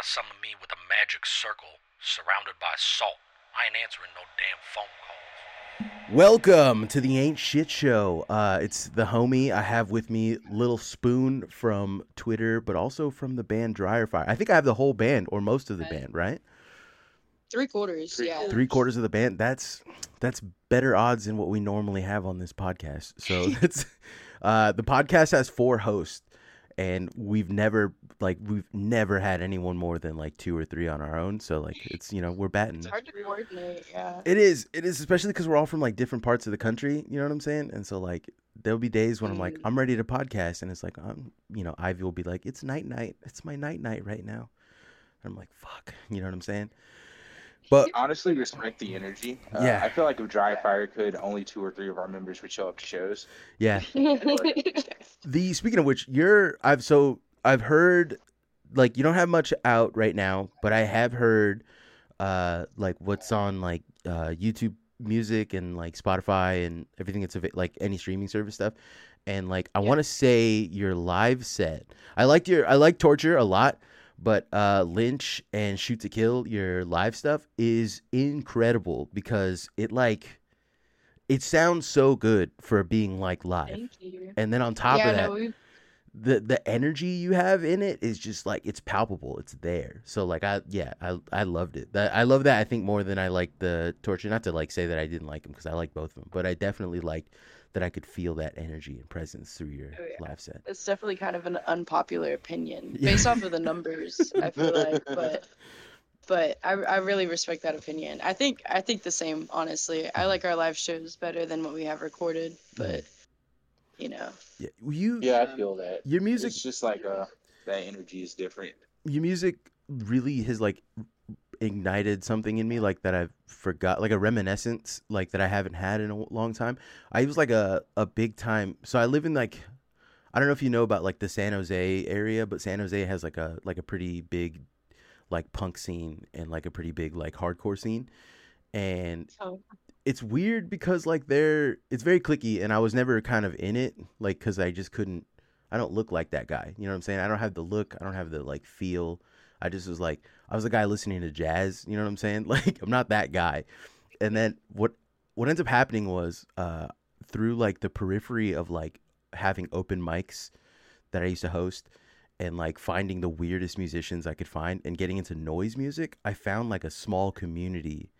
gotta summon me with a magic circle surrounded by salt. I ain't answering no damn phone calls. Welcome to the Ain't Shit Show. Uh, it's the homie I have with me, Little Spoon from Twitter, but also from the band DryerFire. I think I have the whole band or most of the band, right? Three quarters, Three yeah. quarters. Three quarters of the band. That's that's better odds than what we normally have on this podcast. So it's uh, the podcast has four hosts, and we've never like we've never had anyone more than like two or three on our own. So like it's you know we're batting. It's hard to coordinate, yeah. It is. It is, especially because we're all from like different parts of the country. You know what I'm saying? And so like there'll be days when I'm like, Mm. I'm ready to podcast, and it's like, um, you know, Ivy will be like, it's night night. It's my night night right now. And I'm like, fuck. You know what I'm saying? But Honestly, respect the energy. Uh, Yeah. I feel like if DryerFire could, only two or three of our members would show up to shows. yeah, the speaking of which, you're I've so I've heard like you don't have much out right now, but I have heard uh like what's on like uh YouTube music and like Spotify and everything that's ava- like any streaming service stuff. And like I Yeah. want to say your live set. I liked your I like Torture a lot, but uh Lynch and Shoot to Kill your live stuff is incredible because it like it sounds so good for being like live. Thank you. And then on top yeah, of that, no, we the the energy you have in it is just like it's palpable. It's there. So like I yeah I I loved it. That I love that. I think more than I like the torture. Not to like say that I didn't like them because I like both of them, but I definitely liked that I could feel that energy and presence through your Oh, yeah. live set. it's definitely kind of an unpopular opinion Yeah. based off of the numbers, I feel like, but but I, I really respect that opinion. I think I think the same, honestly. Mm-hmm. I like our live shows better than what we have recorded, but you know. Yeah, you Yeah, I feel that. your music It's just like uh, that energy is different. your music really has like ignited something in me like that I've forgot like a reminiscence like that I haven't had in a long time. I was like a a big time so I live in like I don't know if you know about like the San Jose area, but San Jose has like a like a pretty big like punk scene and like a pretty big like hardcore scene. And Oh, it's weird because like they're it's very clicky and I was never kind of in it like cuz I just couldn't I don't look like that guy. You know what I'm saying? I don't have the look, I don't have the like feel. I just was like I was a guy listening to jazz, you know what I'm saying? Like I'm not that guy. And then what what ends up happening was uh through like the periphery of like having open mics that I used to host and like finding the weirdest musicians I could find and getting into noise music, I found like a small community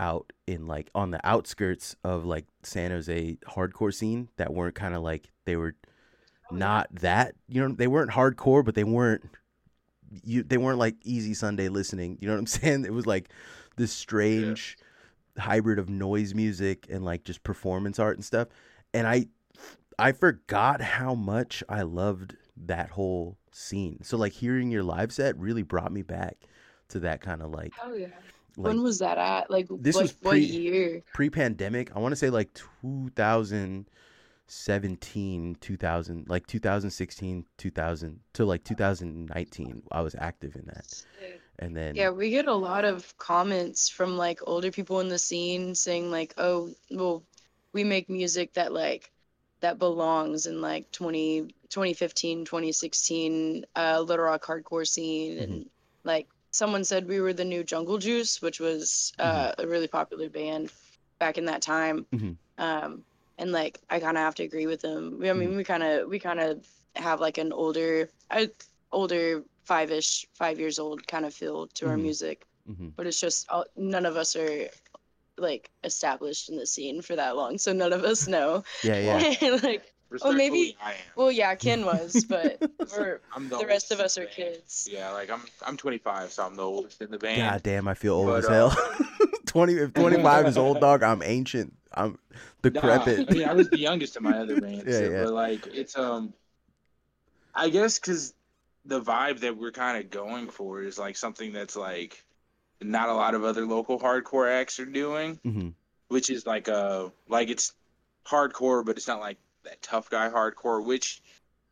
out in like on the outskirts of like San Jose hardcore scene that weren't kind of like they were oh, not that you know they weren't hardcore but they weren't you they weren't like easy Sunday listening you know what I'm saying? It was like this strange hybrid of noise music and like just performance art and stuff. And I I forgot how much I loved that whole scene. So like hearing your live set really brought me back to that kind of like hell yeah. Like when was that at? Like This what, was what pre- year? pre-pandemic i want to say like 2017 2000 like 2016 2000 to like 2019 i was active in that and then Yeah, we get a lot of comments from like older people in the scene saying like, "Oh, well, we make music that like that belongs in like 20 2015, 2016 uh Little Rock hardcore scene and like someone said we were the new Jungle Juice, which was uh, a really popular band back in that time. Mhm. Um and like I kind of have to agree with them. We, I mean, we kind of we kind of have like an older I older five-ish, five years old kind of feel to our Mhm. music. Mhm. But it's just all, none of us are like established in the scene for that long, so none of us know. yeah yeah like, Well, maybe- I am. well, yeah, Ken was, but we're I'm the rest of us are kids. Yeah, like I'm I'm 25, so I'm the oldest in the band. god damn i feel old But, as uh, hell 20 if 25 is old dog i'm ancient i'm Nah, decrepit I mean, I was the youngest in my other band, Yeah, so, yeah. but like it's um, I guess because the vibe that we're kind of going for is like something that's like not a lot of other local hardcore acts are doing, hmm which is like uh like it's hardcore, but it's not like that tough guy hardcore, which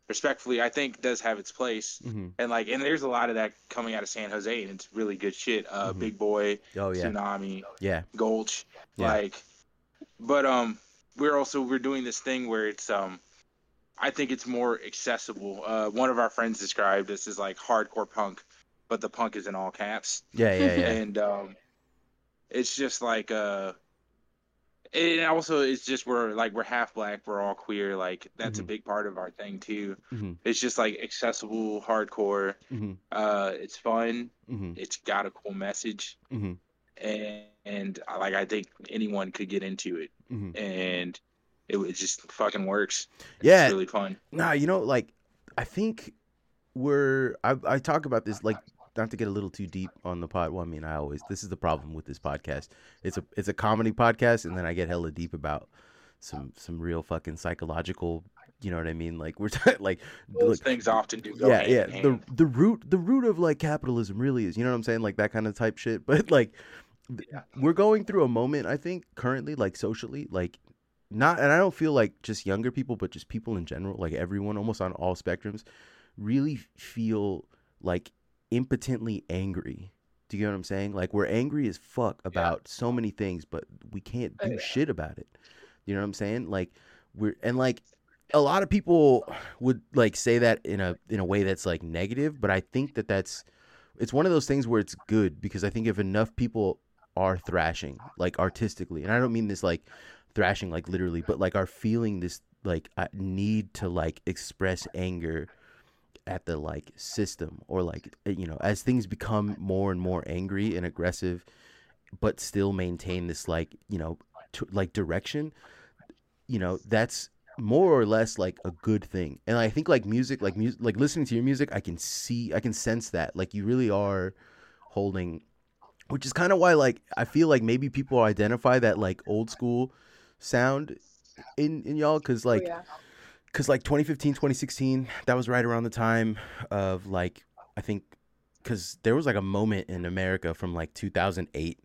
respectfully I think does have its place. hmm And like, and there's a lot of that coming out of San Jose, and it's really good shit. Uh, Mhm. Big Boy, oh yeah Tsunami, yeah Gulch, Yeah. like but um we're also we're doing this thing where it's um I think it's more accessible. Uh one of our friends described this as like hardcore punk, but the punk is in all caps. Yeah, yeah, yeah. And um, it's just like uh, and also it's just we're like we're half black, we're all queer. Like that's a Mhm. big part of our thing too. Mhm. It's just like accessible, hardcore. Mhm. Uh, it's fun. Mhm. It's got a cool message, Mhm. and and like I think anyone could get into it, Mhm. and it, it just fucking works. Yeah. it's really fun. Nah, you know, like I think we're I I talk about this like not to get a little too deep on the pod. Well, I mean, I always this is the problem with this podcast. It's a it's a comedy podcast, and then I get hella deep about some some real fucking psychological. You know what I mean? Like we're like Those like, things often do go yeah yeah the the root the root of like capitalism really is you know what i'm saying like that kind of type shit but like Yeah. we're going through a moment i think currently like socially like not and i don't feel like just younger people but just people in general like everyone almost on all spectrums really feel like impotently angry. Do you get what i'm saying? Like we're angry as fuck about so many things but we can't Oh, do yeah. shit about it. You know what i'm saying? Like we're and like a lot of people would like say that in a in a way that's like negative but i think that that's it's one of those things where it's good because i think if enough people are thrashing like artistically and i don't mean this like thrashing like literally but like are feeling this like uh, need to like express anger at the like system or like uh, you know as things become more and more angry and aggressive but still maintain this like you know t- like direction you know that's more or less like a good thing and i think like music like music like listening to your music i can see i can sense that like you really are holding which is kind of why like i feel like maybe people identify that like old school sound in in y'all because like oh, yeah. Because like 2015 2016 that was right around the time of like i think because there was like a moment in america from like 2008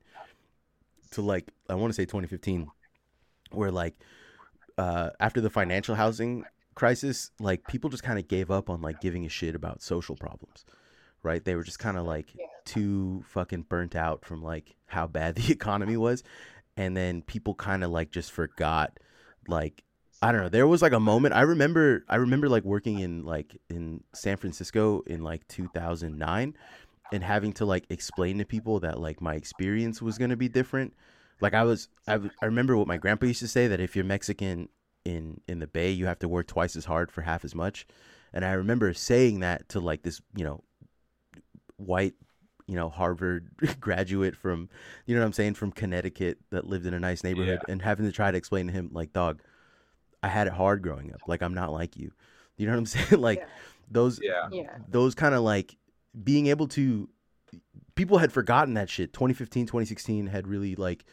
to like i want to say 2015 where like uh after the financial housing crisis like people just kind of gave up on like giving a shit about social problems right? They were just kind of like too fucking burnt out from like how bad the economy was. And then people kind of like just forgot like I don't know. There was like a moment I remember. I remember like working in like in San Francisco in like 2009, and having to like explain to people that like my experience was gonna be different. Like I was, I, w- I remember what my grandpa used to say that if you're Mexican in in the Bay, you have to work twice as hard for half as much. And I remember saying that to like this, you know, white, you know, Harvard graduate from, you know what I'm saying, from Connecticut that lived in a nice neighborhood, and having to try to explain to him like, dog, I had it hard growing up. Like I'm not like you. You know what I'm saying? Like Yeah. those Yeah. Yeah. those kind of like being able to people had forgotten that shit 2015 2016 had really like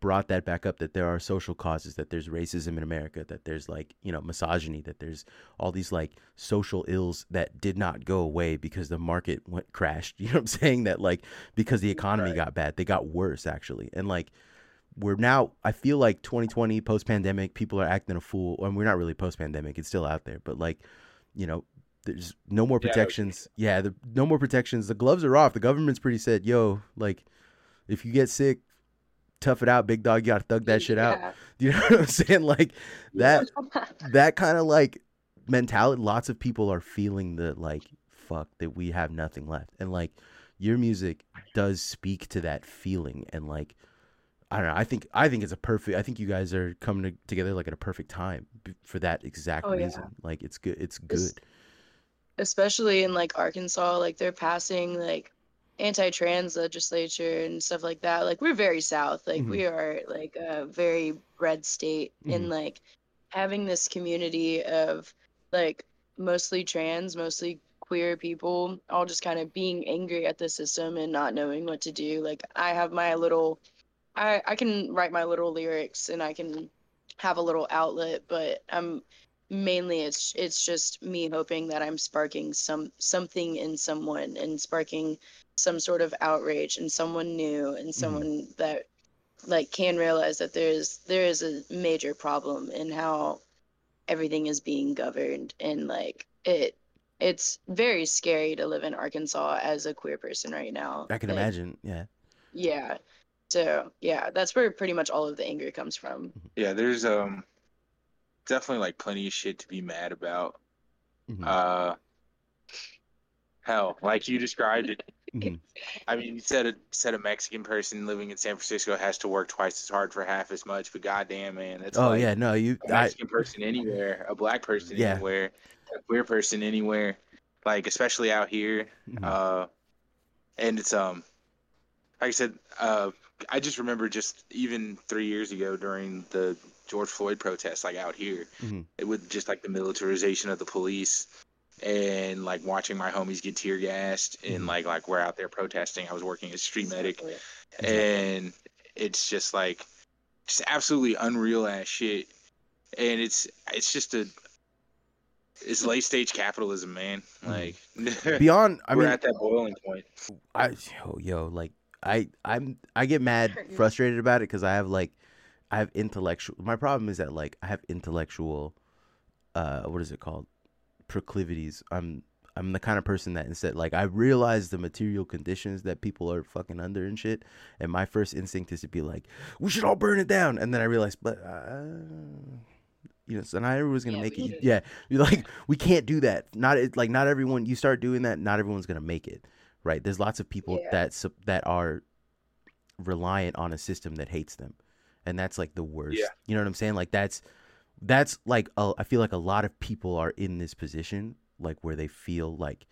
brought that back up that there are social causes that there's racism in america that there's like you know misogyny that there's all these like social ills that did not go away because the market went crashed you know what i'm saying that like because the economy Right. got bad they got worse actually and like we're now i feel like 2020 post pandemic people are acting a fool. And we're not really post pandemic it's still out there but like you know there's no more protections. Yeah the, no more protections. The gloves are off. The government's pretty said yo like if you get sick tough it out big dog you gotta thug that shit out. You know what i'm saying? Like that that kind of like mentality lots of people are feeling the like fuck that we have nothing left. And like your music does speak to that feeling and like i don't know i think i think it's a perfect i think you guys are coming to, together like at a perfect time for that exact Oh, yeah. reason like it's good it's It's- good especially in like Arkansas, like they're passing like anti-trans legislature and stuff like that. Like we're very south. Like Mhm. we are like a very red state Mhm. and like having this community of like mostly trans, mostly queer people all just kind of being angry at the system and not knowing what to do. Like I have my little I I can write my little lyrics and I can have a little outlet, but I'm mainly it's it's just me hoping that I'm sparking some something in someone and sparking some sort of outrage in someone new and mm-hmm. someone that like can realize that there's there is a major problem in how everything is being governed and like it it's very scary to live in Arkansas as a queer person right now. i can Like, imagine yeah Yeah. So yeah, that's where pretty much all of the anger comes from. Yeah, there's um definitely like plenty of shit to be mad about. Mhm. Uh Hell, like you described it. Mhm. I mean, you said a said a Mexican person living in San Francisco has to work twice as hard for half as much, but goddamn, man, that's Oh like yeah, no, you. a I, Mexican person anywhere, a black person Yeah. anywhere, a queer person anywhere, like especially out here. Mhm. Uh, and it's um, like I said, uh, I just remember just even three years ago during the George Floyd protests, like out here, Mhm. it would just like the militarization of the police. And like watching my homies get tear gassed, and Mhm. like like we're out there protesting. I was working as street medic, Exactly. and it's just like just absolutely unreal ass shit and it's it's just a it's late stage capitalism man like beyond. I we're mean, at that boiling point I yo, yo like I I'm I get mad frustrated about it because I have like I have intellectual my problem is that like I have intellectual uh what is it called? proclivities. I'm I'm the kind of person that instead like I realize the material conditions that people are fucking under and shit and my first instinct is to be like we should all burn it down. And then I realize but uh, you know so not everyone's gonna Yeah, make it should. yeah you're like we can't do that. Not like not everyone you start doing that not everyone's gonna make it right there's lots of people Yeah. that that are reliant on a system that hates them and that's like the worst Yeah. you know what i'm saying like that's that's like a, i feel like a lot of people are in this position like where they feel like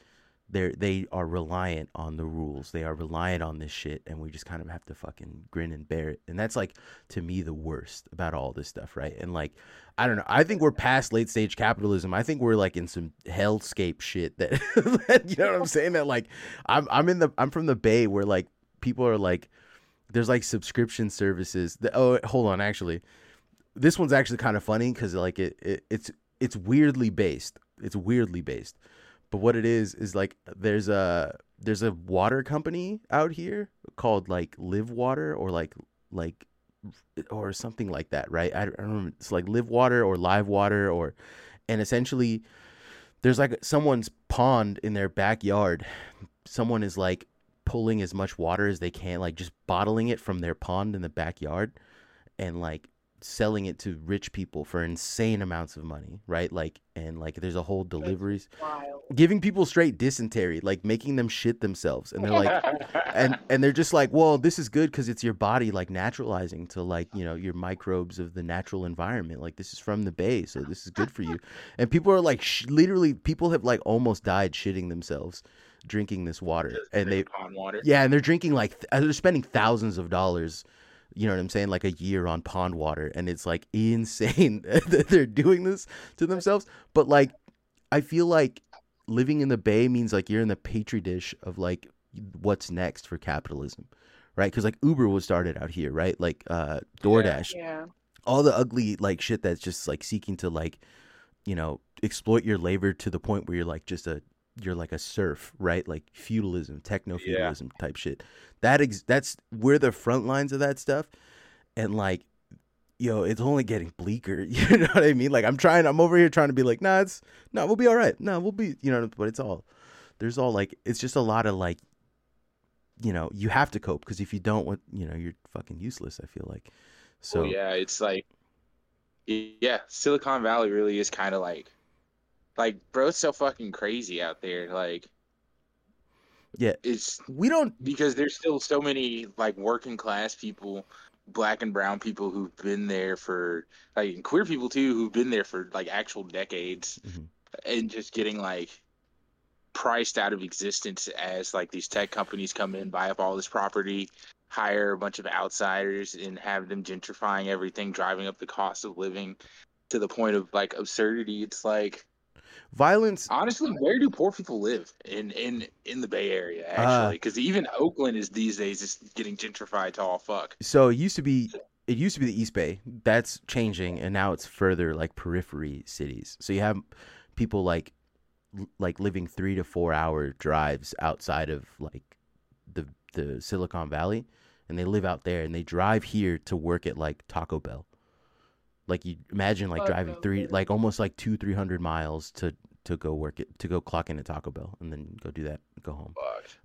they're they are reliant on the rules. They are reliant on this shit and we just kind of have to fucking grin and bear it. And that's like to me the worst about all this stuff right? And like i don't know. I think we're past late stage capitalism. I think we're like in some hellscape shit that, that you know what i'm saying? That like i'm i'm in the i'm from the bay where like people are like there's like subscription services that, oh hold on actually. This one's actually kind of funny because like it, it it's it's weirdly based. It's weirdly based but what it is is like there's a there's a water company out here called like live water or like like or something like that right? I I don't remember. It's like live water or live water or and essentially there's like someone's pond in their backyard. Someone is like pulling as much water as they can like just bottling it from their pond in the backyard and like selling it to rich people for insane amounts of money right? Like and like there's a whole deliveries. giving people straight dysentery like making them shit themselves. And they're like and and they're just like well this is good because it's your body like naturalizing to like you know your microbes of the natural environment. Like this is from the bay so this is good for you. And people are like sh- literally people have like almost died shitting themselves drinking this water. And they water. Yeah and they're drinking like th- uh, they're spending thousands of dollars you know what i'm saying? Like a year on pond water and it's like insane that they're doing this to themselves. But like i feel like living in the bay means like you're in the petri dish of like what's next for capitalism right? Because like uber was started out here right? Like uh doordash. Yeah. all the ugly like shit that's just like seeking to like you know exploit your labor to the point where you're like just a you're like a serf right? Like feudalism techno feudalism type shit. That ex- that's we're the front lines of that stuff and like yo it's only getting bleaker you know what i mean? Like i'm trying i'm over here trying to be like nah it's no we'll be all right. No we'll be you know but it's all there's all like it's just a lot of like you know you have to cope because if you don't what you know you're fucking useless i feel like. So so yeah it's like yeah silicon valley really is kind of like like bro it's so fucking crazy out there like Yeah. it's we don't because there's still so many like working class people black and brown people who've been there for like and queer people too who've been there for like actual decades Mhm. and just getting like priced out of existence as like these tech companies come in buy up all this property hire a bunch of outsiders and have them gentrifying everything driving up the cost of living to the point of like absurdity it's like violence honestly where do poor people live in in in the bay area Uh, actually? Because even oakland is these days is getting gentrified to all fuck. So it used to be it used to be the east bay. That's changing and now it's further like periphery cities. So you have people like like living three to four hour drives outside of like the the silicon valley and they live out there and they drive here to work at like taco bell like you imagine like driving three like almost like two three hundred miles to to go work it to go clock in at taco bell and then go do that go home.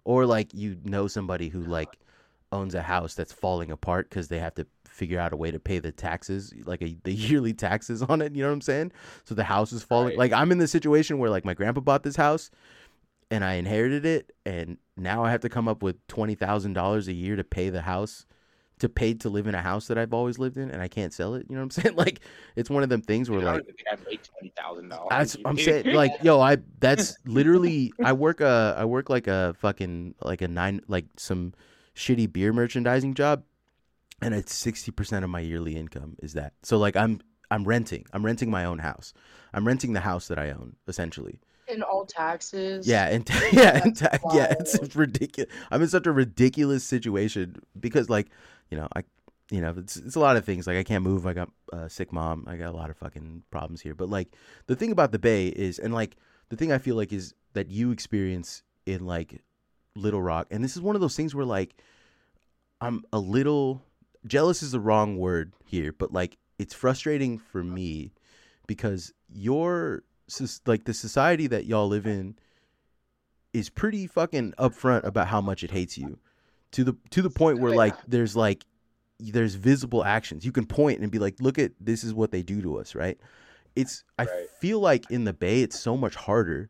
Or like you know somebody who like owns a house that's falling apart because they have to figure out a way to pay the taxes like a, the yearly taxes on it you know what i'm saying? So the house is falling Right. like i'm in the situation where like my grandpa bought this house and I inherited it, and now I have to come up with twenty thousand dollars a year to pay the house, to pay to live in a house that I've always lived in, and I can't sell it. You know what I'm saying? Like it's one of them things where like I make twenty thousand dollars. that's I'm saying like yo I that's literally I work a I work like a fucking like a nine like some shitty beer merchandising job and it's 60% of my yearly income is that. So like I'm I'm renting. I'm renting my own house. I'm renting the house that I own essentially. And all taxes. Yeah, and yeah, and ta- yeah, it's ridiculous. I'm in such a ridiculous situation because, like, you know, I, you know, it's it's a lot of things. Like, I can't move. I got a sick mom. I got a lot of fucking problems here. But like, the thing about the Bay is, and like, the thing I feel like is that you experience in like Little Rock, and this is one of those things where like, I'm a little jealous is the wrong word here, but like, it's frustrating for me because your sus- like the society that y'all live in is pretty fucking upfront about how much it hates you. To the to the point where like there's like there's visible actions. You can point and be like look at this is what they do to us right? It's i Right. feel like in the bay it's so much harder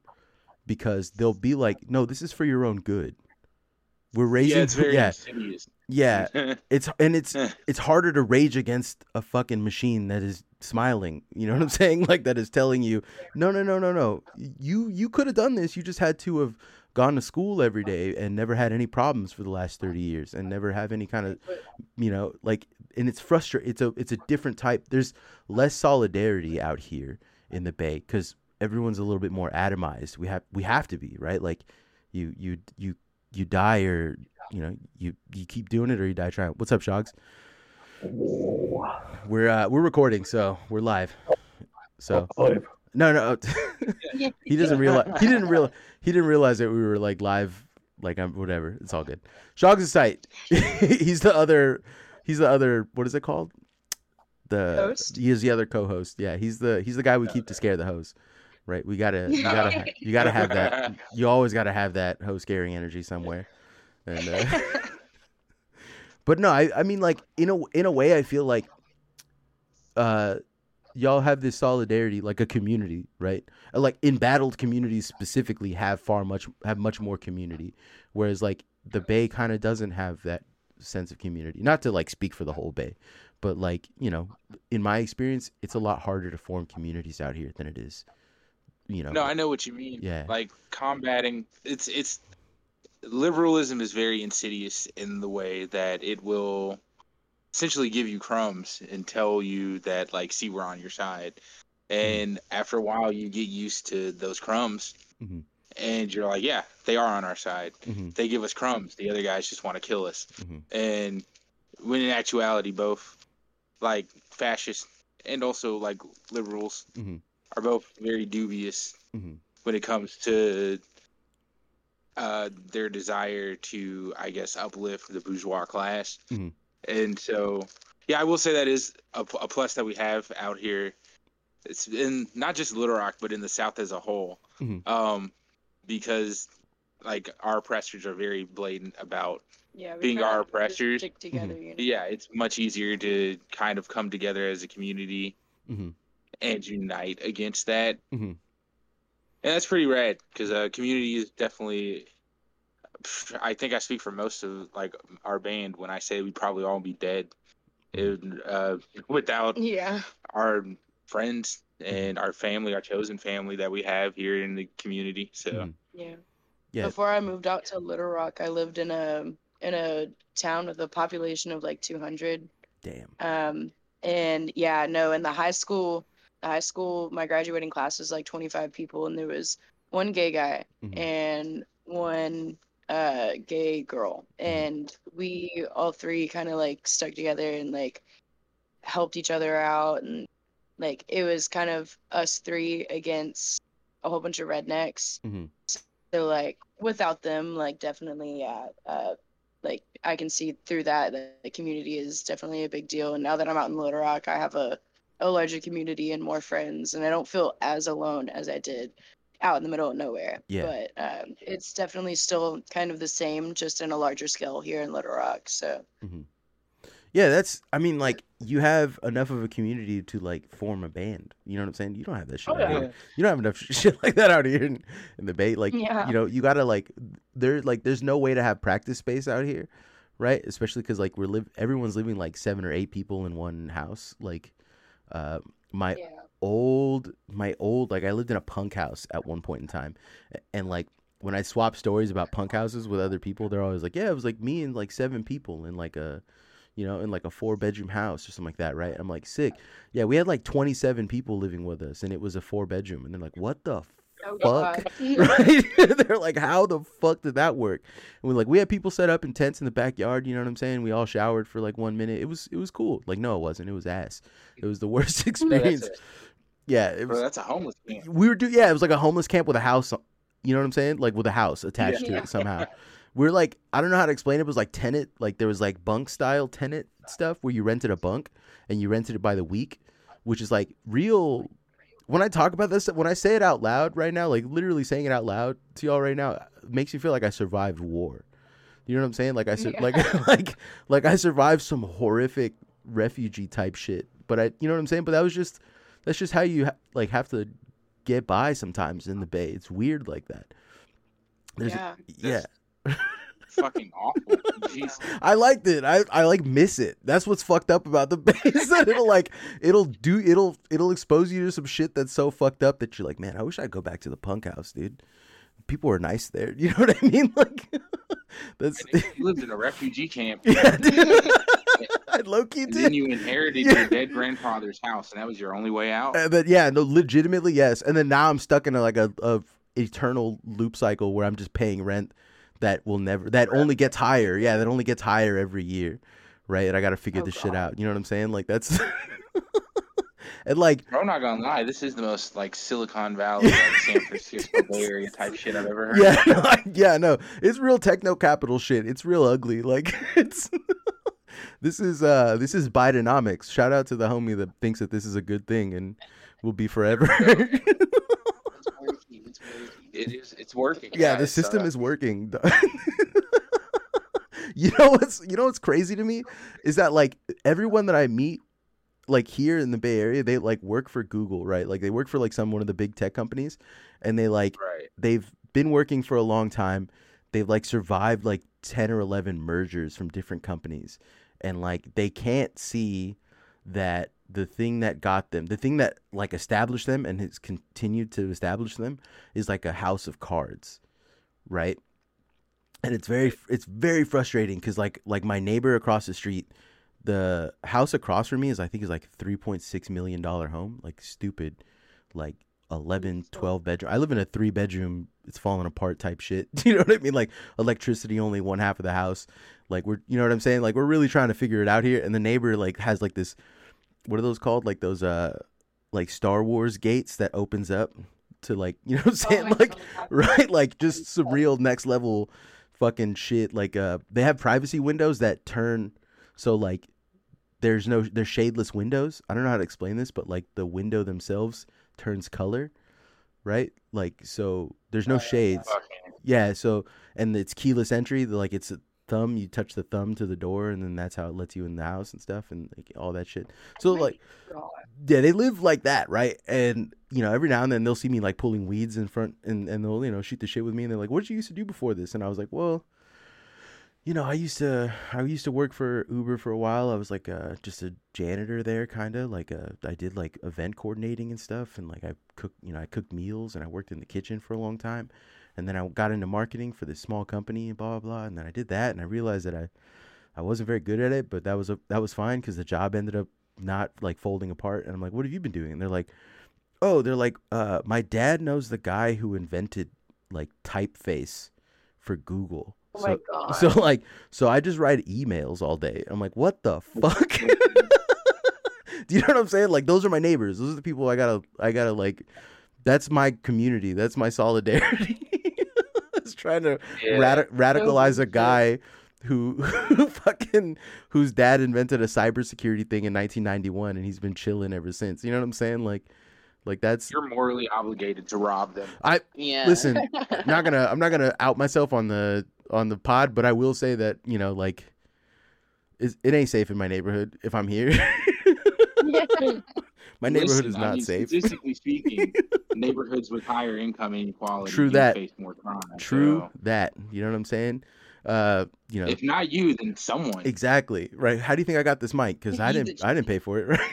because they'll be like no this is for your own good. We're raising yeah, it's very yeah. insidious. yeah. It's and it's it's harder to rage against a fucking machine that is smiling you know what i'm saying? Like that is telling you no no no no no. You you could have done this. You just had to have gone to school every day and never had any problems for the last 30 years and never have any kind of you know like and it's frustrating it's a it's a different type. There's less solidarity out here in the bay because everyone's a little bit more atomized. We have we have to be right? Like you you you you die or you know you you keep doing it or you die trying. What's up shogs we're uh we're recording so we're live. So no no he doesn't realize he didn't realize he didn't realize that we were like live like I'm whatever it's all good. Shogs is tight. He's the other he's the other what is it called? The Host? he is the other co-host. Yeah he's the he's the guy we keep to scare the host right? We gotta you gotta you gotta have that. You always gotta have that host scaring energy somewhere. And uh, but no I, I mean like in a in a way i feel like uh y'all have this solidarity like a community right Uh, like embattled communities specifically have far much have much more community whereas like the bay kind of doesn't have that sense of community not to like speak for the whole bay but like you know in my experience it's a lot harder to form communities out here than it is you know No, I know what you mean. Yeah. Like combating it's it's liberalism is very insidious in the way that it will essentially give you crumbs and tell you that like see we're on your side. And after a while you get used to those crumbs Mhm. and you're like, yeah, they are on our side. Mhm. They give us crumbs. The other guys just want to kill us. Mhm. And when in actuality both like fascists and also like liberals Mhm. are both very dubious Mhm. when it comes to uh, their desire to, I guess, uplift the bourgeois class. Mhm. And so, yeah, I will say that is a, a plus that we have out here. It's in not just Little Rock, but in the South as a whole. Mhm. Um, because like our oppressors are very blatant about Yeah, Being our just oppressors. Stick together, you know? yeah, it's much easier to kind of come together as a community Mhm. and unite against that. And that's pretty rad because uh, community is definitely. I think I speak for most of like our band when I say we'd probably all be dead if, uh, without Yeah. our friends and our family, our chosen family that we have here in the community. So Mhm. Yeah. Yeah. Before I moved out to Little Rock, I lived in a in a town with a population of like 200. damn Um, and yeah, no, in the high school, the high school, my graduating class was like 25 people, and there was one gay guy Mhm. and one uh gay girl, and we all three kind of like stuck together and like helped each other out, and like it was kind of us three against a whole bunch of rednecks. Mhm. So like without them, like definitely, yeah, uh, like I can see through that that the community is definitely a big deal. And now that I'm out in Little Rock, I have a a larger community and more friends, and I don't feel as alone as I did out in the middle of nowhere. Yeah. But um, it's definitely still kind of the same, just in a larger scale here in Little Rock. So Yeah, that's. I mean, like you have enough of a community to like form a band. You know what I'm saying? You don't have that shit. Oh, yeah. You don't have enough shit like that out here in, in the Bay. Like, Yeah. you know, you gotta like there. Like, there's no way to have practice space out here, right? Especially because like we're live. Everyone's living like seven or eight people in one house. Like, uh, my Yeah. old my old like I lived in a punk house at one point in time and like when I swap stories about punk houses with other people they're always like yeah it was like me and like seven people in like a you know in like a four bedroom house or something like that right I'm like sick yeah we had like 27 people living with us and it was a four bedroom and they're like what the Oh, fuck right? They're like, how the fuck did that work? And we're like, we had people set up in tents in the backyard. You know what I'm saying? We all showered for like one minute. It was it was cool. Like, no, it wasn't. It was ass. It was the worst Bro, experience. that's, a, Yeah, it Bro, was. that's a homeless camp. We were do yeah, it was like a homeless camp with a house. You know what I'm saying? Like with a house attached to it somehow. We're like, I don't know how to explain it. It was like tenant, like there was like bunk style tenant stuff where you rented a bunk and you rented it by the week, which is like real. When I talk about this, when I say it out loud right now, like literally saying it out loud to y'all right now, makes me feel like I survived war. You know what I'm saying? Like I sur- Yeah. like like like I survived some horrific refugee type shit. But I, you know what I'm saying? But that was just that's just how you ha- like have to get by sometimes in the bay. It's weird like that. There's Yeah. yeah. Fucking awful. I liked it. I, I like miss it. That's what's fucked up about the base. that it'll like it'll do it'll it'll expose you to some shit that's so fucked up that you're like, man, I wish I'd go back to the punk house, dude. People were nice there. You know what I mean? Like that's And you lived in a refugee camp. yeah. I low key And did. then you inherited Yeah. your dead grandfather's house, and that was your only way out. Uh, but yeah, no, legitimately yes. And then now I'm stuck in a, like a, a eternal loop cycle where I'm just paying rent that will never that only gets higher. Yeah, that only gets higher every year, right? And I got to figure Oh, this shit out. You know what I'm saying? Like that's and like I'm not gonna lie, this is the most like Silicon Valley, like San Francisco Bay Area type shit I've ever heard. yeah, no, I- yeah, no, it's real techno capital shit. It's real ugly. Like it's this is uh this is Bidenomics. Shout out to the homie that thinks that this is a good thing and will be forever. it's working. It's working. It is. It's working. yeah, the system uh, is working. you know what's you know what's crazy to me is that like everyone that I meet like here in the Bay Area, they like work for Google, right? Like they work for like some one of the big tech companies and they like right. they've been working for a long time. They've like survived like 10 or 11 mergers from different companies and like they can't see that the thing that got them, the thing that like established them and has continued to establish them is like a house of cards, right? And it's very it's very frustrating cuz like like my neighbor across the street, the house across from me is I think is like 3.6 million dollar home, like stupid like 11 12 bedroom i live in a three bedroom it's falling apart type shit you know what i mean? Like electricity only one half of the house like we're you know what i'm saying? Like we're really trying to figure it out here and the neighbor like has like this what are those called? Like those uh like star wars gates that opens up to like you know what i'm saying? Oh like God. right? Like just surreal next level fucking shit. Like uh they have privacy windows that turn so like there's no they're shadeless windows. I don't know how to explain this but like the window themselves turns color right? Like so there's no shades. yeah so and it's keyless entry. Like it's thumb you touch the thumb to the door and then that's how it lets you in the house and stuff and like all that shit so like yeah, they live like that, right? And you know, every now and then they'll see me like pulling weeds in front, and and they'll you know shoot the shit with me, and they're like, "What did you used to do before this?" And I was like, "Well, you know, I used to I used to work for Uber for a while. I was like uh, just a janitor there, kind of like uh, I did like event coordinating and stuff, and like I cooked, you know, I cooked meals, and I worked in the kitchen for a long time, and then I got into marketing for this small company, and blah blah blah, and then I did that, and I realized that I I wasn't very good at it, but that was a that was fine because the job ended up not like folding apart. And I'm like, what have you been doing? And they're like, oh, they're like, uh, my dad knows the guy who invented like typeface for Google. Oh so, my God. so like, so I just write emails all day. I'm like, what the fuck? Do you know what I'm saying? Like, those are my neighbors. Those are the people I gotta, I gotta like. That's my community. That's my solidarity. It's trying to Yeah. radi- radicalize a guy who, who fucking whose dad invented a cybersecurity thing in 1991 and he's been chilling ever since. You know what I'm saying? Like like that's You're morally obligated to rob them. I Yeah. listen, I'm not going to I'm not going to out myself on the on the pod, but I will say that, you know, like It's, it ain't safe in my neighborhood if I'm here. My neighborhood Listen, is I not mean, safe. Statistically speaking, neighborhoods with higher income inequality True that. face more crime. True so that. You know what I'm saying? Uh, you know, if not you, then someone. exactly right. How do you think I got this mic? Because I didn't. I didn't pay for it.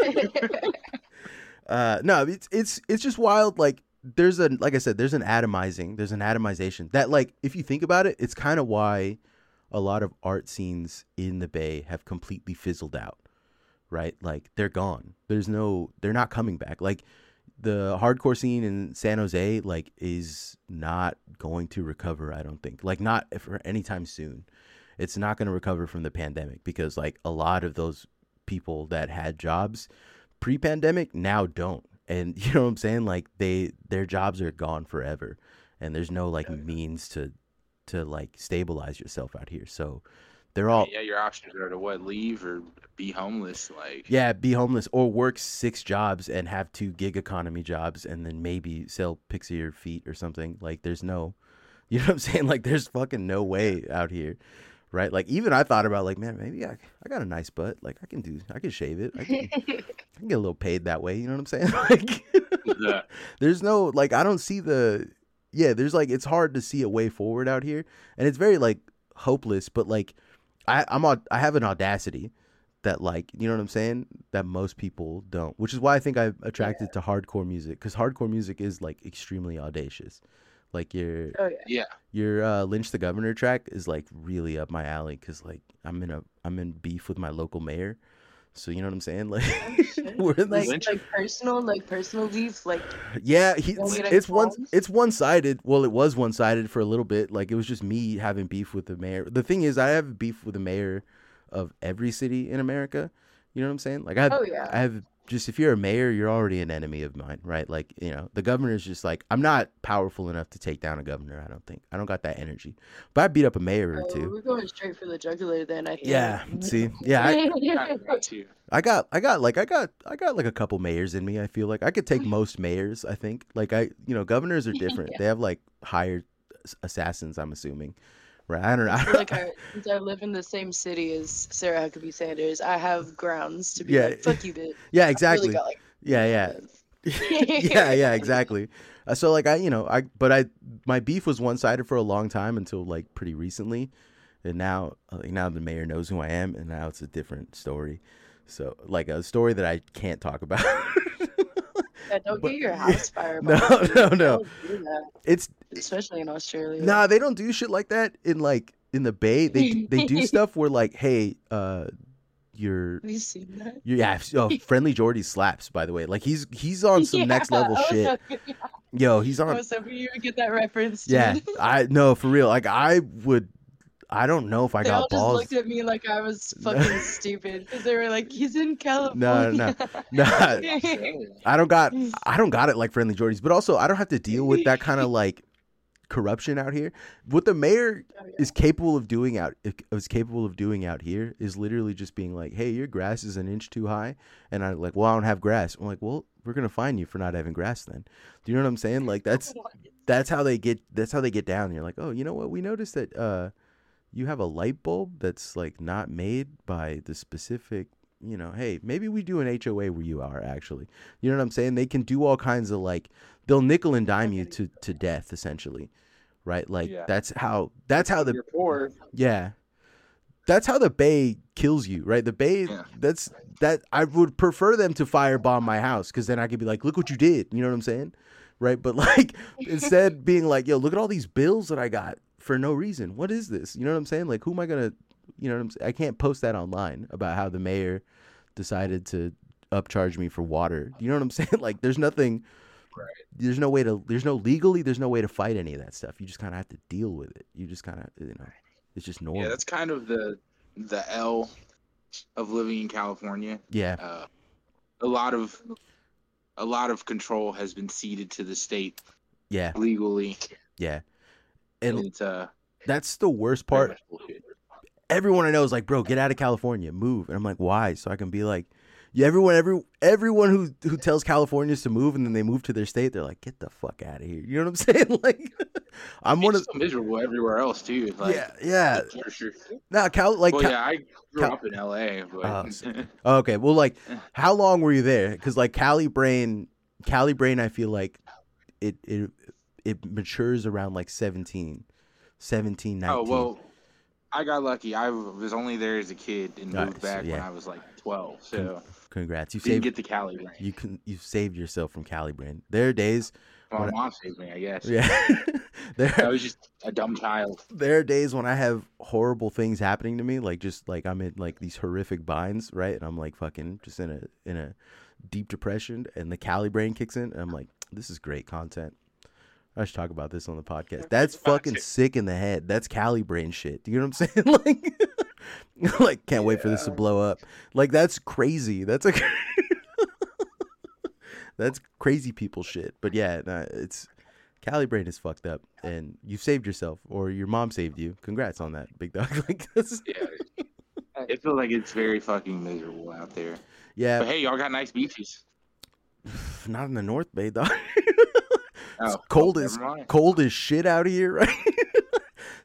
Right. uh, no, it's it's it's just wild. Like there's a like I said, there's an atomizing. There's an atomization that like if you think about it, it's kind of why a lot of art scenes in the Bay have completely fizzled out. Right? Like they're gone. There's no. They're not coming back. Like the hardcore scene in San Jose like is not going to recover, I don't think. Like not for anytime soon. It's not going to recover from the pandemic because like a lot of those people that had jobs pre-pandemic now don't. And you know what I'm saying? Like they their jobs are gone forever and there's no like means to to like stabilize yourself out here. So they're all yeah, your options are to what leave or be homeless. Like yeah, be homeless or work six jobs and have two gig economy jobs and then maybe sell pixie or feet or something. Like there's no, you know what I'm saying? Like there's fucking no way out here, right? Like even I thought about like, man, maybe I, I got a nice butt. Like I can do, I can shave it. I can, I can get a little paid that way. You know what I'm saying? Like Yeah. there's no like I don't see the yeah, there's like it's hard to see a way forward out here. And it's very like hopeless, but like I I'm au- I have an audacity that like, you know what I'm saying? That most people don't. Which is why I think I'm attracted to hardcore music cuz hardcore music is like extremely audacious. Like your oh yeah. yeah. your uh, Lynch the Governor track is like really up my alley cuz like I'm in a I'm in beef with my local mayor. So you know what I'm saying? Like oh, we're in Like this Lynch- like personal like personal beef like Yeah, he, it's one it's one sided. Well, it was one sided for a little bit. Like it was just me having beef with the mayor. The thing is, I have beef with the mayor of every city in America. You know what I'm saying? Like I have, Oh, yeah. I have just if you're a mayor, you're already an enemy of mine, right? Like you know, the governor's just like I'm not powerful enough to take down a governor. I don't think I don't got that energy. But I beat up a mayor or two. Oh, we're going straight for the jugular then I think. Yeah, see, yeah, I, got. I got I got like I got I got like a couple mayors in me. I feel like I could take most mayors, I think. Like I you know, governors are different. They have like hired assassins, I'm assuming. Right. I don't know. I like I, since I live in the same city as Sarah Huckabee Sanders, I have grounds to be Yeah. like, fuck you, bitch. yeah, I really exactly. got, like, Yeah, yeah. yeah, yeah, exactly. Uh, so like I, you know, I but I my beef was one-sided for a long time until like pretty recently. And now uh, like now the mayor knows who I am and now it's a different story. So like a story that I can't talk about. Yeah, don't But- get your house fired. No, no, no. Don't do that, it's especially in Australia. Nah, they don't do shit like that in like in the Bay. They they do stuff where like, hey, uh, you're. Have you seen that? you're yeah, oh, friendly Jordy slaps. By the way, like he's he's on some next level Yeah, shit. Oh, no, yeah. Yo, he's on. was hoping you would get that reference. Dude. Yeah, I no for real. Like I would, I don't know if I they all got just balls. looked at me like I was fucking stupid because they were like, "He's in California." no, California." Nah, Australia. I don't got I don't got it like Friendlyjordies, but also I don't have to deal with that kind of like corruption out here. What the mayor Oh, yeah. is capable of doing out is capable of doing out here is literally just being like, "Hey, your grass is an inch too high," and I'm like, "Well, I don't have grass." I'm like, "Well, we're gonna fine you for not having grass then." Do you know what I'm saying? Like that's that's how they get that's how they get down. You're like, "Oh, you know what? We noticed that uh, you have a light bulb that's like not made by the specific." You know, hey, maybe we do an HOA where you are actually. You know what I'm saying? They can do all kinds of like they'll nickel and dime you to to death essentially. Right? Like Yeah. that's how that's how the yeah. That's how the Bay kills you, right? The Bay Yeah. that's that I would prefer them to firebomb my house cuz then I could be like, "Look what you did." You know what I'm saying? Right? But like instead being like, "Yo, look at all these bills that I got for no reason. What is this?" You know what I'm saying? Like who am I to you know what I'm saying? I can't post that online about how the mayor decided to upcharge me for water. You know what I'm saying? Like there's nothing Right. there's no way to there's no legally there's no way to fight any of that stuff. You just kind of have to deal with it. You just kind of you know it's just normal. Yeah, that's kind of the the L of living in California. yeah. Uh, a lot of a lot of control has been ceded to the state Yeah, legally, yeah. and And it's uh that's the worst part. Everyone I know is like, bro, get out of California, move. And I'm like, why? So I can be like, Yeah, everyone, every everyone who who tells Californians to move and then they move to their state, they're like, get the fuck out of here. You know what I'm saying? Like, I'm one of so miserable everywhere else too. Like, yeah, yeah. for sure. Nah, Cal, like, well, Cal- yeah, I grew Cal- up in LA, but Oh, okay. Well, like, how long were you there? Because like Cali brain, Cali brain, I feel like it it it matures around like 17, 17, 19. oh well, I got lucky. I was only there as a kid and moved back when yeah. I was like twelve. So Congrats, you didn't saved get the Cali brain. you can you saved yourself from Cali brain. There are days, My when I- mom saved me, I guess. yeah. there I was just a dumb child. there are days when I have horrible things happening to me, like just like I'm in like these horrific binds, right? And I'm like fucking just in a in a deep depression, and the Cali brain kicks in, and I'm like, this is great content. I should talk about this on the podcast. That's fucking sick in the head. That's Cali brain shit. Do you know what I'm saying? like, like can't wait for this to blow up. Like that's crazy. That's a that's crazy people shit. But yeah, nah, it's Cali brain is fucked up, and you saved yourself, or your mom saved you. Congrats on that, big dog. Like this, Yeah. It feels like it's very fucking miserable out there. yeah, But hey, y'all got nice beaches. not in the North Bay, dog. Oh, It's cold well, as cold as shit out of here, right?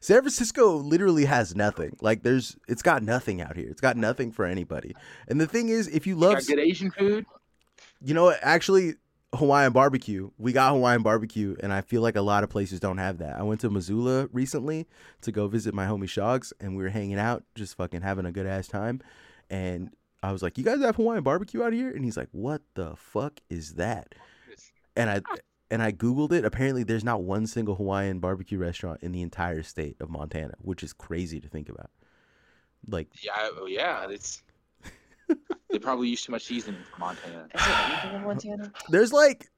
San Francisco literally has nothing. Like there's it's got nothing out here. It's got nothing for anybody. And the thing is, if you love Got good Asian food. you know what, actually Hawaiian barbecue. We got Hawaiian barbecue and I feel like a lot of places don't have that. I went to Missoula recently to go visit my homie Shogs and we were hanging out, just fucking having a good ass time. And I was like, You guys have Hawaiian barbecue out here? And he's like, What the fuck is that? And I and I googled it. Apparently, there's not one single Hawaiian barbecue restaurant in the entire state of Montana, which is crazy to think about. Like, Yeah, oh, yeah. It's they probably use too much seasoning for Montana. Is there anything in Montana? there's like,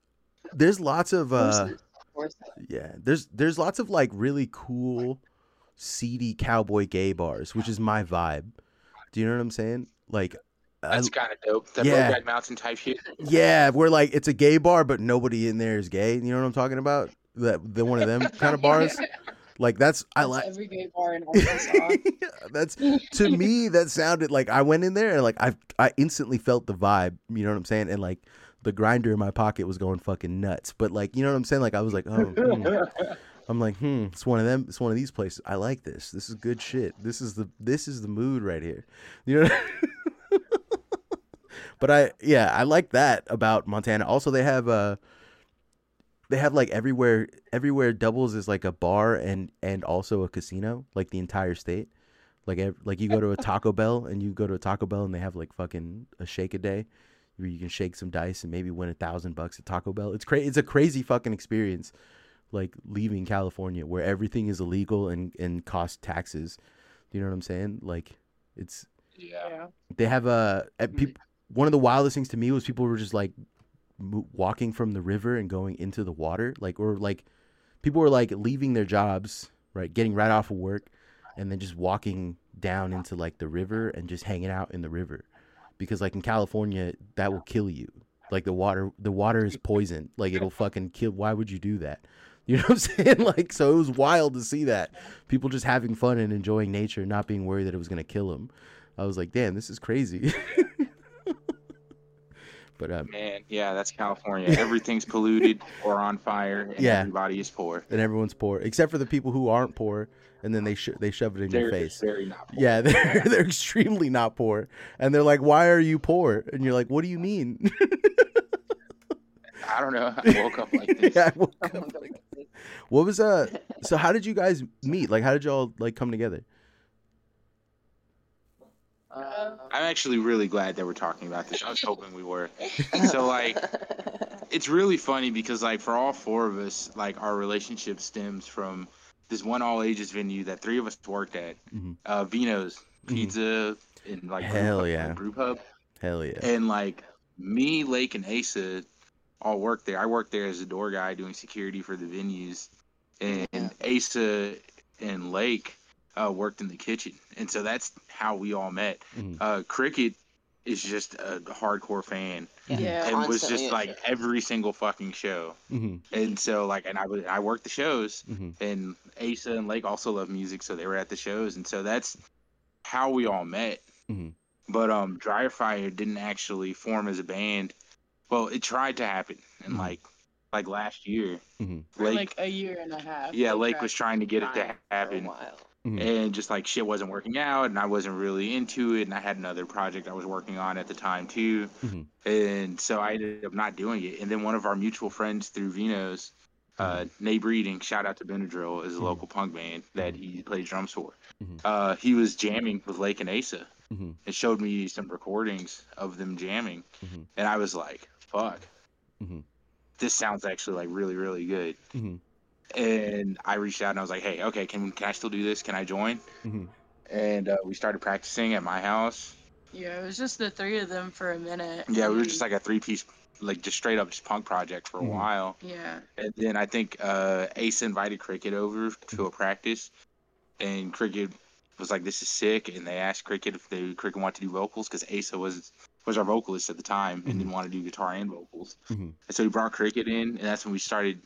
there's lots of Of uh, there- of course there- yeah, there's there's lots of like really cool, seedy cowboy gay bars, which is my vibe. Do you know what I'm saying? Like, I, That's kind of dope. That yeah. Brokeback Mountain type shit. yeah, we're like it's a gay bar, but nobody in there is gay. You know what I'm talking about? That the one of them kind of bars. Like that's I That's like. every gay bar in Arkansas. that's to me that sounded like I went in there and like I I instantly felt the vibe, you know what I'm saying? And like the grinder in my pocket was going fucking nuts. But like, you know what I'm saying? Like I was like, oh, hmm. I'm like, hmm, it's one of them. It's one of these places. I like this. This is good shit. This is the this is the mood right here. You know. But I yeah, I like that about Montana. Also, they have uh they have like everywhere everywhere doubles is like a bar and and also a casino, like the entire state. Like ev- like you go to a Taco Bell and you go to a Taco Bell and they have like fucking a shake a day where you can shake some dice and maybe win a thousand bucks at Taco Bell. It's crazy. It's a crazy fucking experience. Like leaving California where everything is illegal and and costs taxes. Do you know what I'm saying? Like it's Yeah. they have a, a peop, one of the wildest things to me was people were just like walking from the river and going into the water like or like people were like leaving their jobs right getting right off of work and then just walking down into like the river and just hanging out in the river. Because like in California that will kill you. Like the water the water is poison. Like it'll fucking kill why would you do that? You know what I'm saying? Like so it was wild to see that. People just having fun and enjoying nature not being worried that it was going to kill them I was like, damn, this is crazy. but um, Man, yeah, that's California. Everything's polluted or on fire, and Yeah. everybody is poor. and everyone's poor except for the people who aren't poor, and then they sh- they shove it in They're your face. very not poor. Yeah, they're they're extremely not poor, and they're like, "Why are you poor?" And you're like, "What do you mean?" I don't know. I woke up like this. yeah, woke up like- what was uh? So how did you guys meet? Like, how did y'all like come together? Uh, I'm actually really glad that we're talking about this. I was hoping we were. So like, it's really funny because like for all four of us, like our relationship stems from this one all ages venue that three of us worked at, Mhm. uh, Vino's Pizza and like Hell Brewpub- yeah. Brewpub, Hell yeah! and like me, Lake, and Asa all worked there. I worked there as a door guy doing security for the venues, and Asa and Lake uh, worked in the kitchen, and so that's how we all met. Mhm. Uh, Cricket is just a hardcore fan Yeah. and was just like shows. every single fucking show. hmm And so like, and I would I worked the shows, hmm and Asa and Lake also love music, so they were at the shows, and so that's how we all met. Mhm. but um, DryerFire didn't actually form as a band. Well, it tried to happen, and Mhm. like like last year, Mhm. Lake like a year and a half. yeah, Lake was trying to get it to for a happen, Mhm. and just like shit wasn't working out, and I wasn't really into it, and I had another project I was working on at the time too, Mhm. and so I ended up not doing it. And then one of our mutual friends through Vino's, uh, Nate Breeding, shout out to Benadryl, is a Mhm. local punk band that he plays drums for. Mhm. Uh, he was jamming with Lake and Asa, and showed me some recordings of them jamming, and I was like, "Fuck, this sounds actually like really, really good." And I reached out and I was like, "Hey, okay, can can I still do this? Can I join?" Mhm. And uh, we started practicing at my house. Yeah, it was just the three of them for a minute. Yeah, we were just like a three piece, like just straight up just punk project for a Mhm. while. Yeah. And then I think uh, Ace invited Cricket over to Mm-hmm. a practice, and Cricket was like, "This is sick." And they asked Cricket if they Cricket wanted to do vocals because Asa was was our vocalist at the time and didn't want to do guitar and vocals. Mhm. And so we brought Cricket in, and that's when we started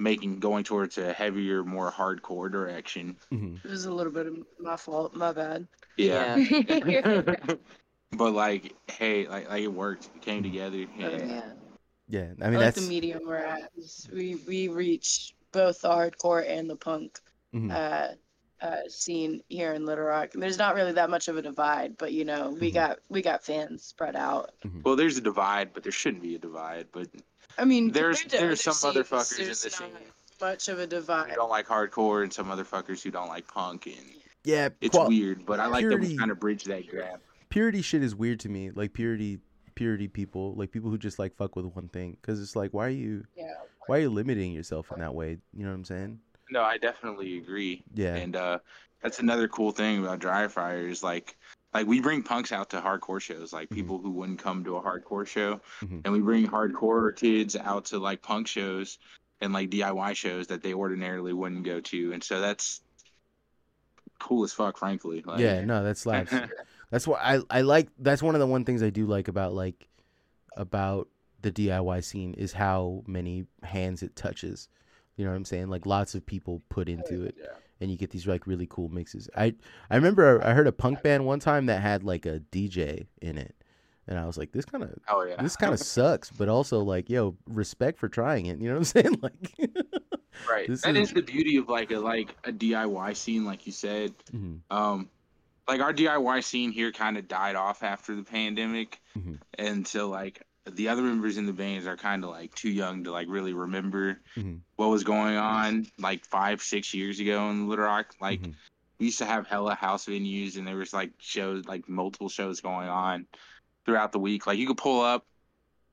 making going towards a heavier, more hardcore direction. Mhm. It was a little bit of my fault. My bad. Yeah. yeah. but like, hey, like like it worked. It came Mm-hmm. together. Oh, Yeah. Yeah, I I mean like that's the medium we're at. We we reach both the hardcore and the punk mhm. uh, uh, scene here in Little Rock. There's not really that much of a divide, but you know we Mhm. got we got fans spread out. well, there's a divide, but there shouldn't be a divide. But I mean, There's- there's some other scenes, fuckers in there's the not scene. Much of a who divide. don't like hardcore, and some motherfuckers who don't like punk, and yeah, it's qual- weird. But I like that we kind of bridge that gap. purity shit is weird to me. Like purity, purity people, like people who just like fuck with one thing, because it's like, why are you, Yeah. why are you limiting yourself in that way? You know what I'm saying? No, I definitely agree. Yeah. And uh, that's another cool thing about DryerFire is like, like we bring punks out to hardcore shows, like Mhm. people who wouldn't come to a hardcore show, Mhm. and we bring hardcore kids out to like punk shows and like DIY shows that they ordinarily wouldn't go to, and so that's cool as fuck, frankly. Like, yeah, no, that's slaps. that's what I I like. That's one of the one things I do like about like about the DIY scene is how many hands it touches. You know what I'm saying? Like lots of people put into it, Yeah. And you get these like really cool mixes. I I remember I heard a punk band one time that had like a DJ in it, and I was like, this kind of Oh yeah. this kind of sucks, but also like yo, respect for trying it. You know what I'm saying? Like, right. That is- is the beauty of like a like a DIY scene, like you said. Mhm, Um, like our DIY scene here kind of died off after the pandemic, Mhm. and so like the other members in the bands are kind of like too young to like really remember Mhm. what was going on like five six years ago in Little Rock. Like Mhm. we used to have hella house venues, and there was like shows like multiple shows going on throughout the week. Like you could pull up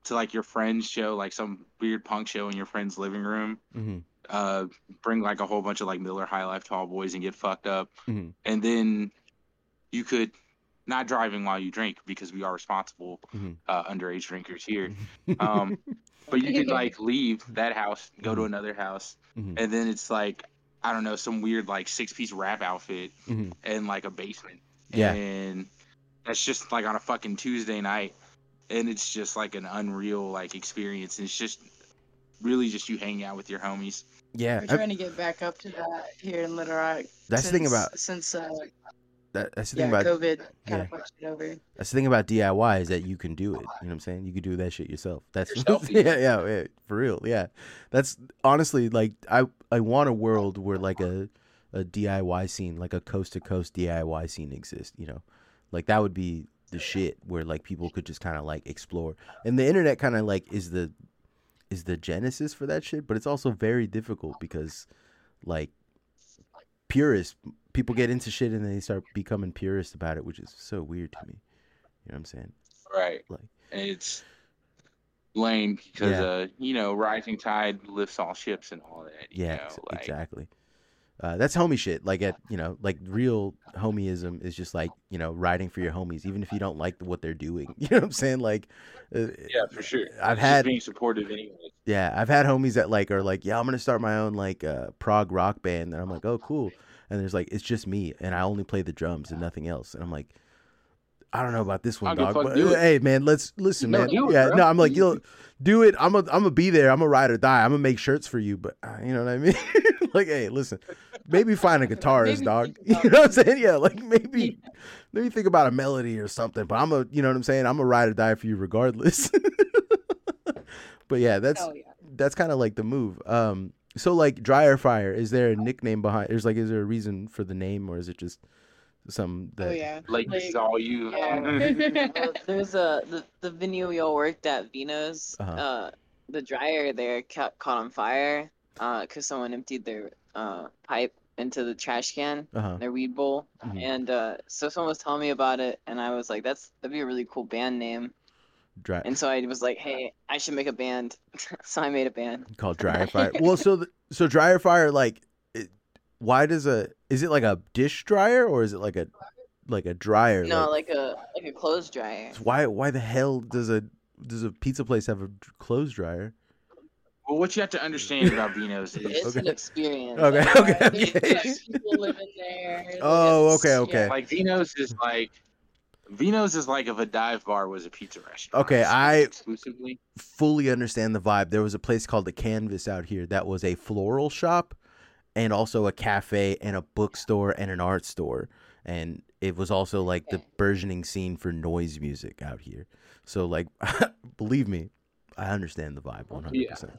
to like your friend's show, like some weird punk show in your friend's living room mhm, uh, bring like a whole bunch of like Miller High Life tall boys and get fucked up, Mhm. and then you could not driving while you drink because we are responsible Mhm. uh, underage drinkers here. Um, but you could like leave that house, go to Mhm. another house, Mhm. and then it's like I don't know some weird like six piece rap outfit Mhm. and like a basement. Yeah. and that's just like on a fucking Tuesday night, and it's just like an unreal like experience. And it's just really just you hanging out with your homies. yeah. We're I- trying to get back up to that here in Little Rock. That's the thing since- about- since uh, that, that's the yeah, thing about COVID kind of it over. That's the thing about DIY is that you can do it. You know what I'm saying? You can do that shit yourself. That's Yourself, yeah, yeah. yeah, yeah, for real. Yeah, that's honestly like I I want a world where like a a DIY scene, like a coast to coast DIY scene exists. You know, like that would be the shit where like people could just kind of like explore, and the internet kind of like is the is the genesis for that shit. But it's also very difficult because like purists people get into shit and then they start becoming purist about it, which is so weird to me. You know what I'm saying? Right. Like- it's lame because Yeah. uh, you know, rising tide lifts all ships and all that. You Yeah, know, ex- like, exactly. Uh, that's homie shit. Like at you know, like real homieism is just like you know riding for your homies, even if you don't like what they're doing. You know what I'm saying? Like, uh, Yeah, for sure. I've It's just had- being supportive anyway. yeah, I've had homies that like are like, yeah, I'm gonna start my own like uh, prog rock band, and I'm like, oh, cool. And there's like, it's just me, and I only play the drums and nothing else. And I'm like, I don't know about this one, dog. But do hey, man, let's listen, No, man. do it, yeah, bro. no, I'm like, you know, do it. I'm a, I'm gonna be there. I'm a ride or die. I'm gonna make shirts for you, but uh, you know what I mean? like, hey, listen, maybe find a guitarist, Maybe dog. You know what I'm saying? Yeah, like maybe, maybe think about a melody or something. But I'm a, you know what I'm saying? I'm a ride or die for you regardless. but yeah, that's yeah. that's kind of like the move. Um, so like DryerFire, is there a nickname behind? Is like, is there a reason for the name, or is it just some that? Oh yeah. Like, this Like, all you. Yeah. Well, there's a the, the venue we all worked at Vino's. Uh-huh. uh the dryer there ca- caught on fire uh because someone emptied their uh pipe into the trash can, Uh-huh. their weed bowl, Mhm. and uh so someone was telling me about it, and I was like, that's that'd be a really cool band name, Dry, and so I was like, hey, I should make a band, so I made a band. called dryer fire. well, so the, so dryer fire, like, it, why does a is it like a dish dryer or is it like a like a dryer? No, like a like a clothes dryer. why why the hell does a does a pizza place have a clothes dryer? Well, what you have to understand about Vino's is It's an experience. Okay, Yeah, okay, okay. like, people living there. Oh, okay, okay. yeah. like Vino's is like Vino's is like if a dive bar was a pizza restaurant. Okay, I- exclusively. fully understand the vibe. There was a place called the Canvas out here that was a floral shop and also a cafe and a bookstore and an art store. And it was also like the burgeoning scene for noise music out here. So like believe me, I understand the vibe 100%.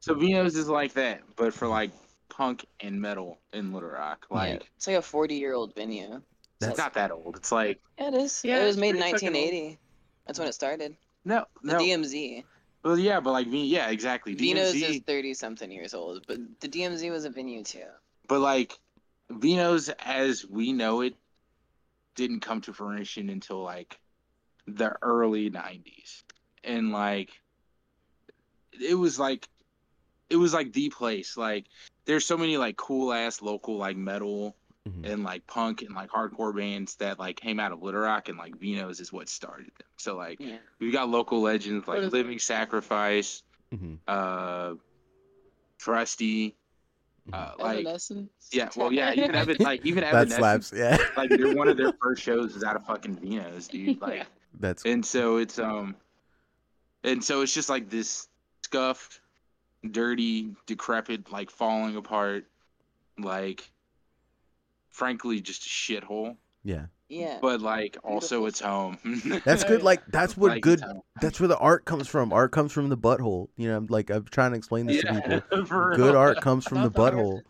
So Vino's is like that, but for like punk and metal in Little Rock. Yeah, Like it's like a 40 year old venue. That's it's not that old. It's like Yeah, it is. Yeah, it was made in pretty fucking old. 1980. That's when it started. no, The no. DMZ. well, yeah, but like me, yeah, exactly. Vino's DMZ, is 30 something years old, but the DMZ was a venue too. but like Vino's as we know it didn't come to fruition until like the early 90s. And like it was like it was like the place. Like there's so many like cool ass local like metal Mhm. and like punk and like hardcore bands that like came out of Little Rock and like Vino's is what started them. So like Yeah. we got local legends like What is- Living Sacrifice, Mhm. uh Trusty, uh like yeah, well yeah, even Evan like even That Evanescence, slaps. Yeah. like they're one of their first shows was out of fucking Vino's, dude. Like Yeah. That's and so it's um and so it's just like this scuffed, dirty, decrepit, like falling apart, like frankly just a shithole. yeah. Yeah. But like also Beautiful it's home. That's good like that's what Like, good that's where the art comes from. Art comes from the butthole. You know, I'm like I'm trying to explain this to people. Good real. art comes from the Not the heart. butthole.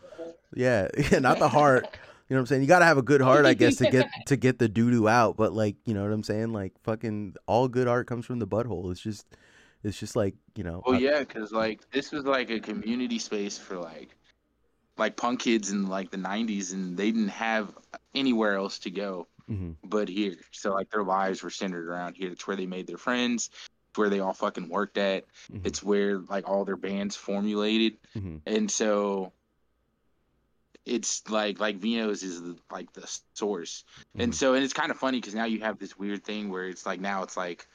Yeah, yeah, not the heart. You know what I'm saying? You gotta have a good heart, I guess, to get to get the doo doo out. But like, you know what I'm saying? Like, fucking, all good art comes from the butthole. It's just, it's just like, you know. Well, yeah, because like this was like a community space for like like punk kids in like the '90s, and they didn't have anywhere else to go mhm, but here. So like their lives were centered around here. It's where they made their friends. It's where they all fucking worked at. mhm, It's where like all their bands formulated, mhm. and so it's like like Vino's is the, like the source. And Mhm. so and it's kind of funny because now you have this weird thing where it's like now it's like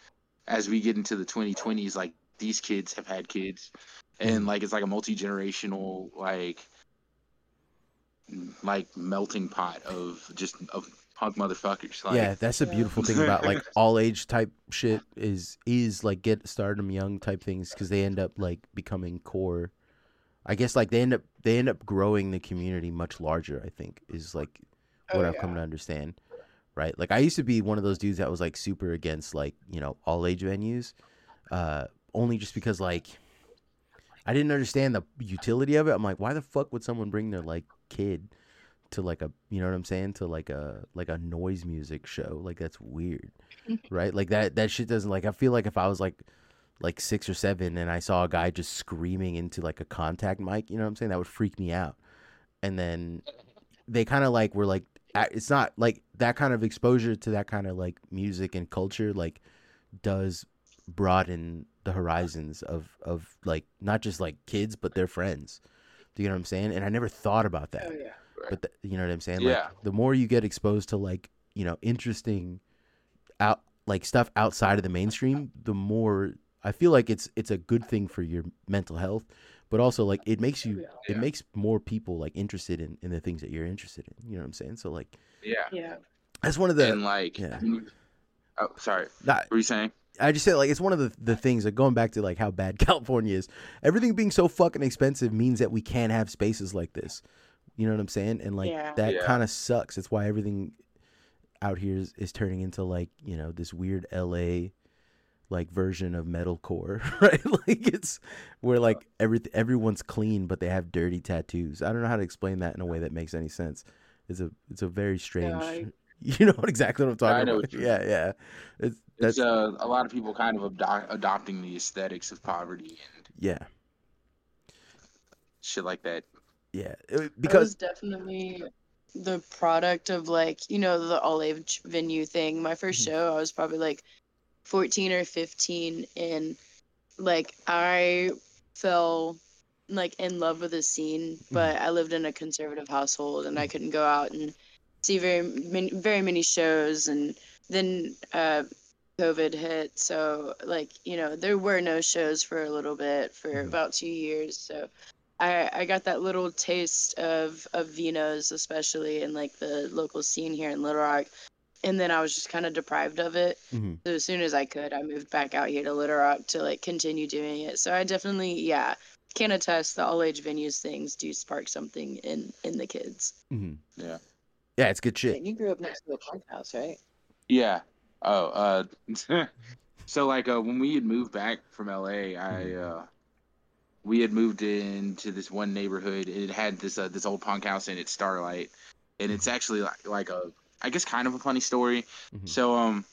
as we get into the 2020s, like these kids have had kids, and Mhm. like it's like a multi generational like like melting pot of just of punk motherfuckers. Like, yeah, that's the Yeah. beautiful thing about like all age type shit is is like get start them young type things because they end up like becoming core. I guess like they end up they end up growing the community much larger. I think is like Oh, what I've come to understand. Right. Like I used to be one of those dudes that was like super against like, you know, all age venues. Uh only just because like I didn't understand the utility of it. I'm like, why the fuck would someone bring their like kid to like a you know what I'm saying? To like a like a noise music show. Like that's weird. right? Like that that shit doesn't like I feel like if I was like like six or seven and I saw a guy just screaming into like a contact mic, you know what I'm saying? That would freak me out. And then they kind of like were like it's not like that kind of exposure to that kind of like music and culture like does broaden the horizons of of like not just like kids but their friends do you know what i'm saying and i never thought about that Oh yeah. but th- you know what i'm saying Yeah. like the more you get exposed to like you know interesting out like stuff outside of the mainstream the more i feel like it's it's a good thing for your mental health but also like it makes you it makes more people like interested in in the things that you're interested in you know what i'm saying so like yeah. Yeah. that's one of the and like, yeah. oh, sorry. not, What were you saying? I just say like it's one of the the things like going back to like how bad California is. Everything being so fucking expensive means that we can't have spaces like this. You know what I'm saying? And like Yeah. that Yeah. kind of sucks. It's why everything out here is, is turning into like you know this weird LA like version of metalcore, right? like it's where like every everyone's clean but they have dirty tattoos. I don't know how to explain that in a way that makes any sense. It's a it's a very strange. I- you know exactly what I'm talking I know about? what you Yeah, yeah. It's that's It's uh, a lot of people kind of ado- adopting the aesthetics of poverty and yeah, shit like that. yeah. It- because was definitely the product of like you know the all age venue thing. My 1st Mhm. show, I was probably like 14 or 15, and like I fell like in love with the scene, but I lived in a conservative household and I couldn't go out and see very many very many shows, and then uh, COVID hit, so like you know there were no shows for a little bit for Mhm. about two years, so. I, I got that little taste of, of Vinos, especially in like the local scene here in Little Rock. And then I was just kind of deprived of it. Mhm. So as soon as I could, I moved back out here to Little Rock to like continue doing it. So I definitely, yeah, can attest the all age venues things do spark something in in the kids. mhm. Yeah. Yeah, it's good shit. You grew up next to a punk house, right? Yeah. Oh, uh, so like uh, when we had moved back from LA, I uh, we had moved into this one neighborhood. It had this uh, this old punk house in it, Starlight, and it's actually like like a I guess kind of a funny story. Mhm. So um,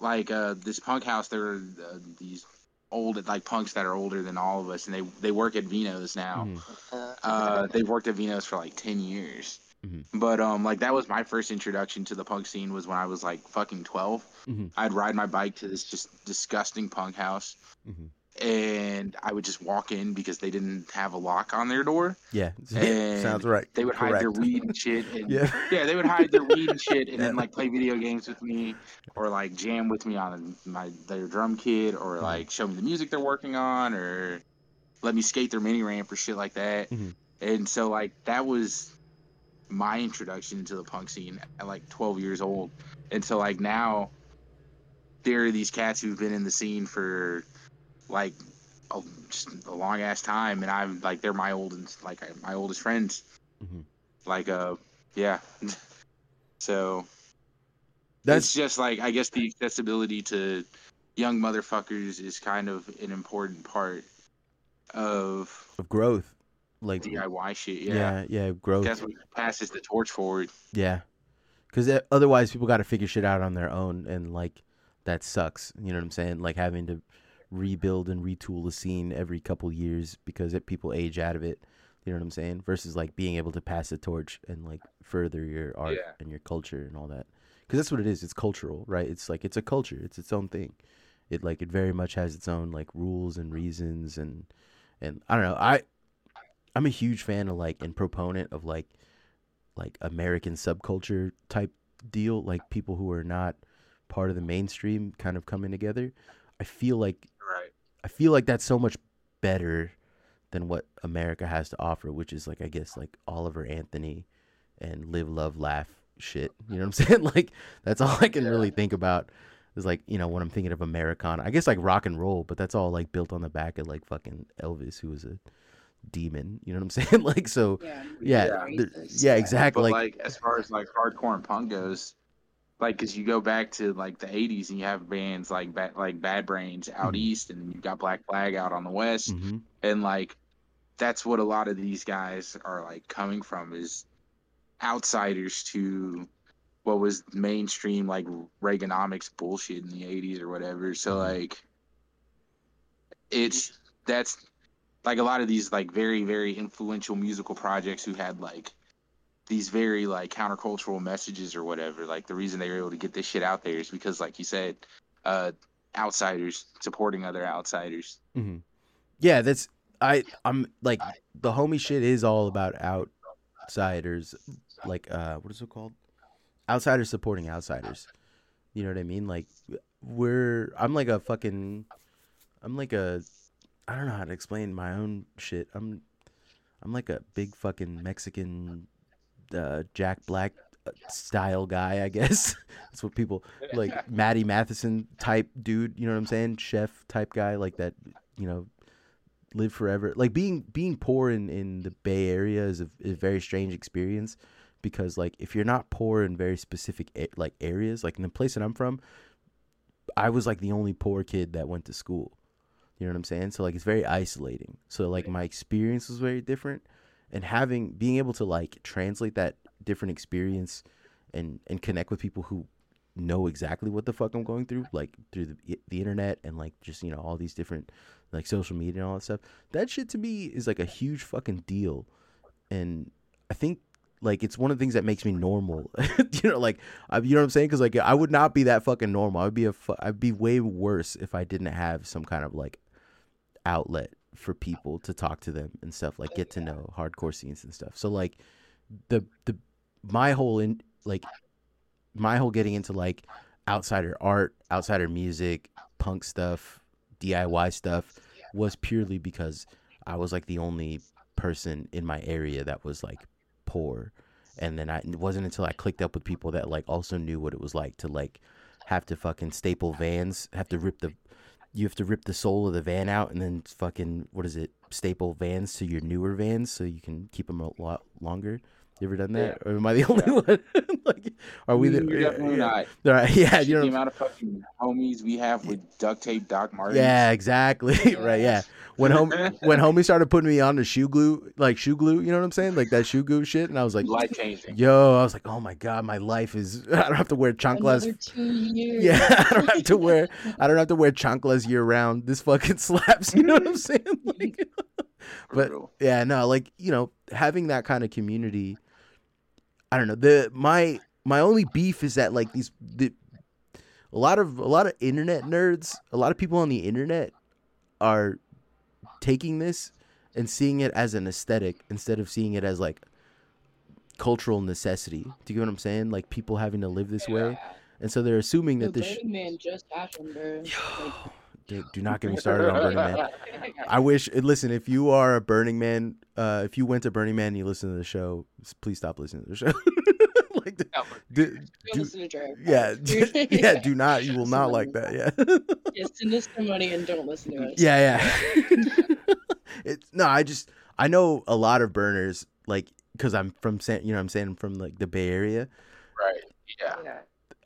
like uh, this punk house, there are uh, these old like punks that are older than all of us, and they they work at Vino's now. Mhm. Uh, Uh, they've worked at Vino's for like ten years. Mhm. But um, like that was my first introduction to the punk scene was when I was like fucking twelve. Mhm. I'd ride my bike to this just disgusting punk house, Mhm. and I would just walk in because they didn't have a lock on their door. Yeah, And sounds right. They would hide their weed and shit, and Yeah. yeah, they would hide their weed and shit, and then like play video games with me, or like jam with me on my their drum kit, or Mhm. like show me the music they're working on, or let me skate their mini ramp or shit like that. Mhm. And so like that was my introduction into the punk scene at like 12 years old. And so like now there are these cats who've been in the scene for like a, just a long ass time, and I'm like they're my oldest like my oldest friends. Mhm. Like uh yeah. so That's it's just like I guess the accessibility to young motherfuckers is kind of an important part of of growth. Like DIY shit. Yeah, yeah, yeah, growth. that's what passes the torch forward. Yeah, because uh, otherwise people got to figure shit out on their own, and like that sucks. You know what I'm saying? Like having to rebuild and retool the scene every couple years because it, people age out of it. You know what I'm saying? Versus like being able to pass the torch and like further your art Yeah. and your culture and all that. Because that's what it is. It's cultural, right? It's like it's a culture. It's its own thing. It like it very much has its own like rules and reasons and and I don't know. I I'm a huge fan of like and proponent of like like American subculture type deal, like people who are not part of the mainstream kind of coming together. I feel like Right. I feel like that's so much better than what America has to offer, which is like I guess like Oliver Anthony and live, love, laugh shit. You know what I'm saying? Like that's all I can really think about is like, you know, when I'm thinking of Americana. I guess like rock and roll, but that's all like built on the back of like fucking Elvis, who was a demon. You know what I'm saying? like so Yeah. yeah, Yeah. there- yeah, exactly. But Like, like, as far as like hardcore and punk goes, like because you go back to like the '80s and you have bands like Bad, like Bad Brains out Mhm. east, and you've got Black Flag out on the west, mhm, and like that's what a lot of these guys are like coming from is outsiders to what was mainstream like Reaganomics bullshit in the '80s or whatever. So Mhm. like, it's that's like a lot of these like very very influential musical projects who had like these very like countercultural messages or whatever like the reason they were able to get this shit out there is because like you said uh outsiders supporting other outsiders hmm yeah, that's I. I'm like the homie shit is all about outsiders. Like, uh, what is it called? Outsiders supporting outsiders. You know what I mean? Like, we're. I'm like a fucking. I'm like a. I don't know how to explain my own shit. I'm. I'm like a big fucking Mexican, uh, Jack Black uh, style guy, I guess. That's what people like Matty Matheson type dude, you know what I'm saying? Chef type guy like that, you know, live forever. Like being being poor in in the Bay Area is a, is a very strange experience because like if you're not poor in very specific a- like areas, like in the place that I'm from, I was like the only poor kid that went to school. You know what I'm saying? So like it's very isolating. So like my experience was very different and having being able to like translate that different experience and and connect with people who know exactly what the fuck I'm going through like through the the internet and like just you know all these different like social media and all that stuff. That shit to me is like a huge fucking deal. And I think like it's one of the things that makes me normal. you know, like I, you know what I'm saying? Because like I would not be that fucking normal. I'd be a fu- I'd be way worse if I didn't have some kind of like outlet for people to talk to them and stuff like get to know hardcore scenes and stuff. So like the the my whole in like my whole getting into like outsider art, outsider music, punk stuff, DIY stuff was purely because I was like the only person in my area that was like poor. And then I it wasn't until I clicked up with people that like also knew what it was like to like have to fucking staple vans, have to rip the you have to rip the sole of the van out and then fucking what is it staple vans to your newer vans so you can keep them a lot longer you ever done that or am i the only one like are we the You're eh, definitely yeah, not. all right yeah Shit, you the amount of fucking homies we have with duct tape Doc Martens. yeah exactly right yeah when home when homie started putting me on the shoe glue like shoe glue you know what i'm saying like that shoe glue shit and i was like life changing. yo i was like oh my god my life is i don't have to wear chanclas two years. Yeah, I don't have to wear I don't have to wear chanclas year round. This fucking slaps. You know what I'm saying? Like, but yeah, no, like you know, having that kind of community. I don't know. The my my only beef is that like these the a lot of a lot of internet nerds, a lot of people on the internet are taking this and seeing it as an aesthetic instead of seeing it as like cultural necessity. Do you get what I'm saying? Like people having to live this way. And so they're assuming that this sh- Man just happened, bro. Like, Dude, do not get me started on Burning Man. I wish. eh, Listen, if you are a Burning Man, uh, if you went to Burning Man and you listen to the show, please stop listening to the show. like, the- do, don't do, listen to Jared. yeah, d- yeah, do not. You will not like that. Yeah, Yeah, send us some money and don't listen to us. yeah, yeah. it's no. I just I know a lot of burners like because I'm from San. You know, I'm saying from like the Bay Area. Right. Yeah. Yeah.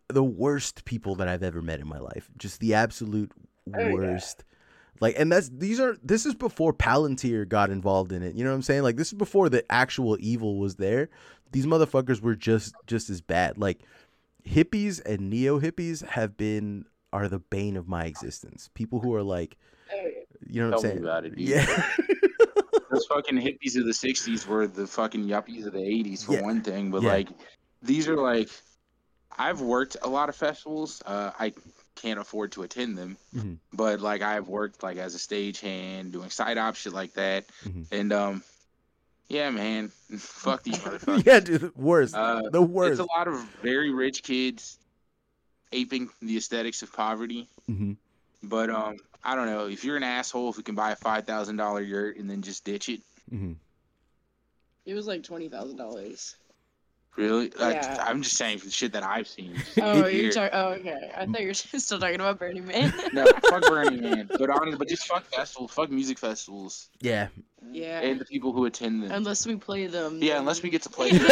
the worst people that I've ever met in my life. Just the absolute Oh, yeah. worst. Like, and that's these are this is before Palantir got involved in it. You know what I'm saying? Like, this is before the actual evil was there. These motherfuckers were just just as bad. Like, hippies and neo hippies have been are the bane of my existence. People who are like, Oh, you know what Tell I'm saying? about it, yeah. Those fucking hippies of the '60s were the fucking yuppies of the '80s for Yeah. one thing, but Yeah. like these are like I've worked a lot of festivals. Uh, I can't afford to attend them, Mhm. but like I've worked like as a stagehand, doing side op shit like that, Mhm. and um, yeah, man, fuck these motherfuckers. yeah, dude, the worst. Uh, the worst. It's a lot of very rich kids aping the aesthetics of poverty. hmm But um, I don't know if you're an asshole who can buy a five thousand dollar yurt and then just ditch it. hmm It was like twenty thousand dollars. Really? Yeah. I, I'm just saying the shit that I've seen. Oh, you're talking. Oh, okay. I thought you were still talking about Burning Man. No, fuck Burning Man. But honestly, but just fuck festivals, fuck music festivals, Yeah. yeah. and the people who attend them. Unless we play them. yeah, then- unless we get to play. them.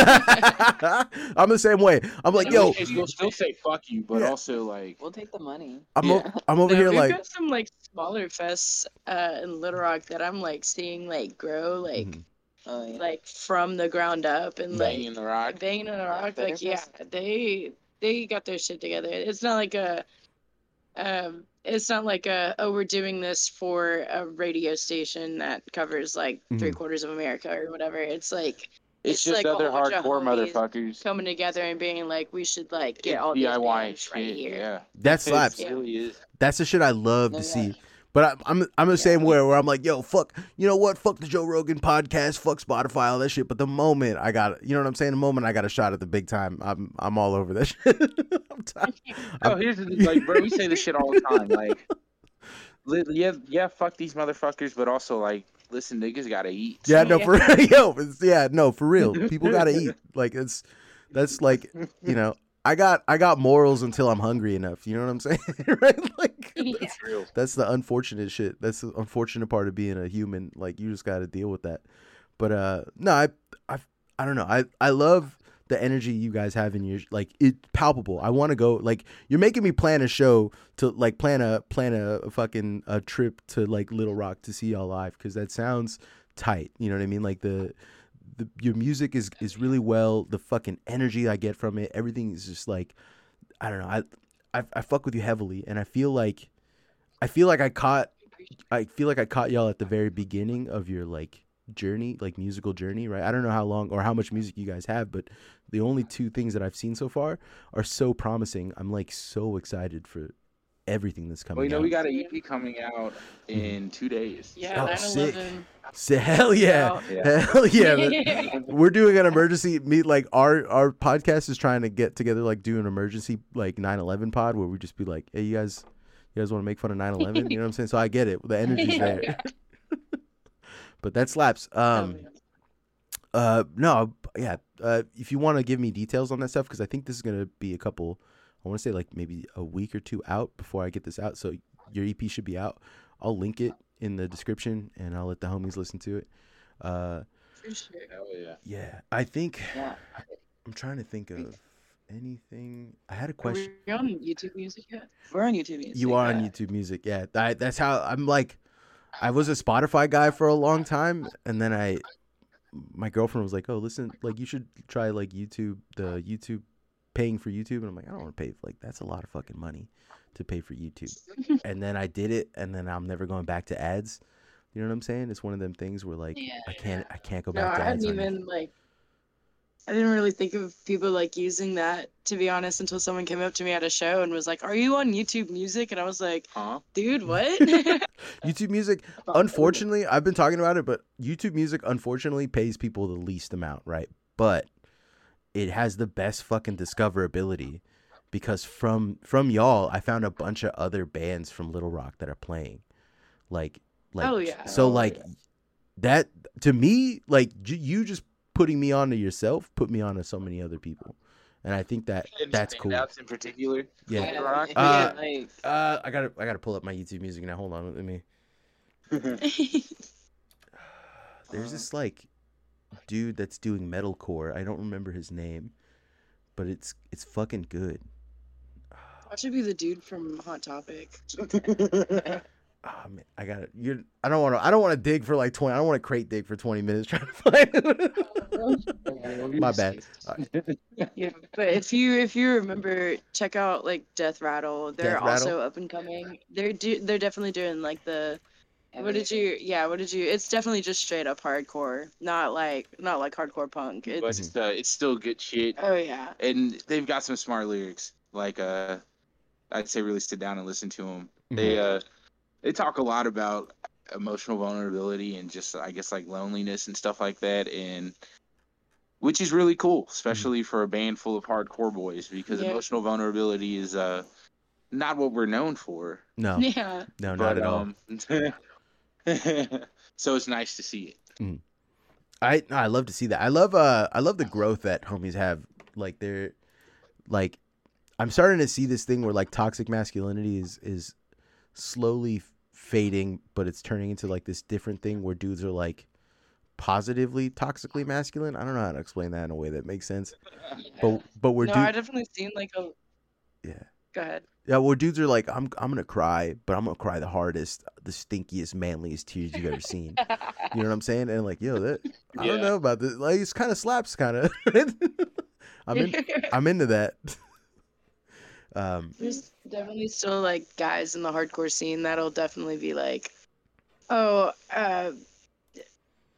I'm the same way. I'm like, yo, We'll- we'll still say fuck you, but Yeah. also like, We'll take the money. I'm Yeah. o- I'm over No, here we've like, got some like smaller fests uh, in Little Rock that I'm like seeing like grow like Mhm. Oh yeah. like from the ground up and like banging the rock. banging on the rock Better like yeah they they got their shit together it's not like a um it's not like a oh we're doing this for a radio station that covers like three Mhm. quarters of america or whatever it's like It's, it's just like other whole bunch of hardcore motherfuckers. coming together and being like we should like get It's all these DIY bands right here Yeah, that slaps. It really is. That's the shit I love No, to yeah. see. But I, I'm I'm the same way where I'm like, yo, fuck, you know what? Fuck the Joe Rogan podcast, fuck Spotify, all that shit. But the moment I got, you know what I'm saying? The moment I got a shot at the big time, I'm I'm all over that shit. I'm tired. Oh, here's the like, bro. We say this shit all the time. Like, yeah, yeah, fuck these motherfuckers, but also like, listen, niggas gotta eat. Yeah, no, for yo, it's, yeah, no, for real. People gotta eat. Like it's That's like, you know, I got I got morals until I'm hungry enough. You know what I'm saying? right? Like Yeah. that's, that's the unfortunate shit. That's the unfortunate part of being a human. Like you just got to deal with that. But uh no, I I I don't know. I I love the energy you guys have in your like it's palpable. I want to go like you're making me plan a show to like plan a plan a, a fucking a trip to like Little Rock to see y'all live cuz that sounds tight. You know what I mean? Like the the your music is is really well. The fucking energy I get from it, everything is just like I don't know. I I, I fuck with you heavily, and I feel like I feel like I caught I feel like I caught y'all at the very beginning of your like journey, like musical journey, right? I don't know how long or how much music you guys have, but the only two things that I've seen so far are so promising. I'm like so excited for everything that's coming Well, you know, out. we got an EP coming out in two days. Yeah, Oh, 9 sick. 11. Say hell yeah. Yeah. Hell yeah. We're doing an emergency meet like our our podcast is trying to get together like do an emergency like 9/11 pod where we just be like, "Hey, you guys you guys want to make fun of 9/11?" You know what I'm saying? So I get it. The energy's there. but that slaps. Um uh no, yeah. Uh if you want to give me details on that stuff cuz I think this is going to be a couple I want to say like maybe a week or two out before I get this out. So your EP should be out. I'll link it in the description and I'll let the homies listen to it. Uh For sure. Hell yeah. yeah, I think Yeah. I'm trying to think of anything. I had a Are question. we on YouTube music yet? We're on YouTube. Music, You are on. YouTube Music, yeah. I, that's how I'm like. I was a Spotify guy for a long time, and then I, my girlfriend was like, "Oh, listen, like you should try like YouTube, the YouTube, paying for YouTube." And I'm like, "I don't want to pay. Like that's a lot of fucking money to pay for YouTube." and then I did it, and then I'm never going back to ads. You know what I'm saying? It's one of them things where like Yeah. I can't, I can't go No, back to I ads. hadn't even like. I didn't really think of people like using that to be honest until someone came up to me at a show and was like, "Are you on YouTube Music?" And I was like, Huh? "Dude, what?" YouTube Music. unfortunately, I've been talking about it, but YouTube Music unfortunately pays people the least amount, right? But it has the best fucking discoverability because from from y'all, I found a bunch of other bands from Little Rock that are playing. Like like Oh, yeah. so Oh, like yeah. that to me, like j- you just putting me onto yourself put me onto so many other people. And I think that Any that's cool. in particular. Yeah. Yeah, Rock? yeah, Uh, like, Uh I got to I got to pull up my YouTube Music now. Hold on, let me There's Uh, this like dude that's doing metalcore. I don't remember his name, but it's it's fucking good. That should be the dude from Hot Topic. Oh man, I got it. You, I don't want to. I don't want to dig for like twenty. I don't want to crate dig for twenty minutes trying to find it. My bad. Yeah, but if you if you remember, check out like Death Rattle. They're Death also Rattle? up and coming. They're do, they're definitely doing like the what did you yeah what did you it's definitely just straight up hardcore not like not like hardcore punk but it's it's, uh, it's still good shit, oh yeah and they've got some smart lyrics. Like, uh, I'd say really sit down and listen to them. They uh, they talk a lot about emotional vulnerability and just I guess like loneliness and stuff like that, and which is really cool, especially for a band full of hardcore boys, because Yeah. emotional vulnerability is uh not what we're known for. No, yeah no, not but, at all. um, so it's nice to see it. I no, I love to see that. I love uh I love the growth that homies have. Like they're like I'm starting to see this thing where like toxic masculinity is is slowly fading, but it's turning into like this different thing where dudes are like positively toxically masculine. I don't know how to explain that in a way that makes sense. But but we're no du- i definitely seen like a yeah. Go ahead Yeah, well, dudes are like, I'm, I'm gonna cry, but I'm gonna cry the hardest, the stinkiest, manliest tears you've ever seen. You know what I'm saying? And like, yo, that I don't know about this. Like, it's kind of slaps, kind of. I'm in, I'm into that. Um, There's definitely still like guys in the hardcore scene that'll definitely be like, oh, uh,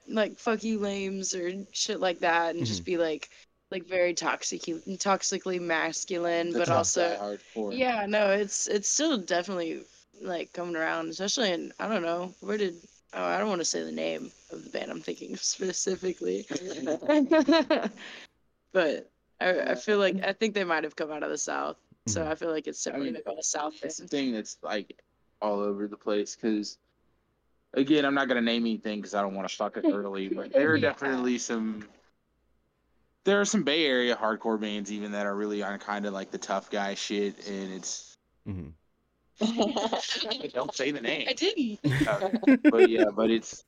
like fuck you lames or shit like that, and just be like, like very toxic, toxically masculine, The but also, yeah, no, it's it's still definitely like coming around, especially in I don't know where did oh I don't want to say the name of the band I'm thinking of specifically, but I I feel like I think they might have come out of the south. So Mhm. I feel like it's I definitely mean, like a south It's the thing. thing that's like all over the place because, again, I'm not gonna name anything because I don't want to fuck it early. But there are Yeah. definitely some there are some Bay Area hardcore bands even that are really on kind of like the tough guy shit, and it's Mm-hmm. don't say the name. I didn't. Uh, but yeah, but it's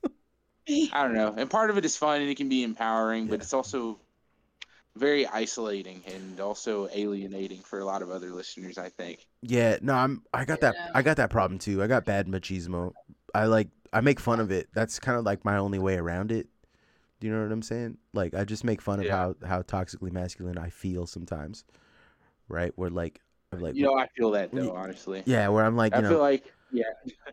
I don't know, and part of it is fun and it can be empowering, but it's also very isolating and also alienating for a lot of other listeners. I think. Yeah, no, I'm. I got that. I got that problem too. I got bad machismo. I like. I make fun of it. That's kind of like my only way around it. Do you know what I'm saying? Like, I just make fun of how how toxically masculine I feel sometimes. Right? Where like, I'm like, You know, I feel that though, honestly. yeah, where I'm like, you I know, feel like yeah,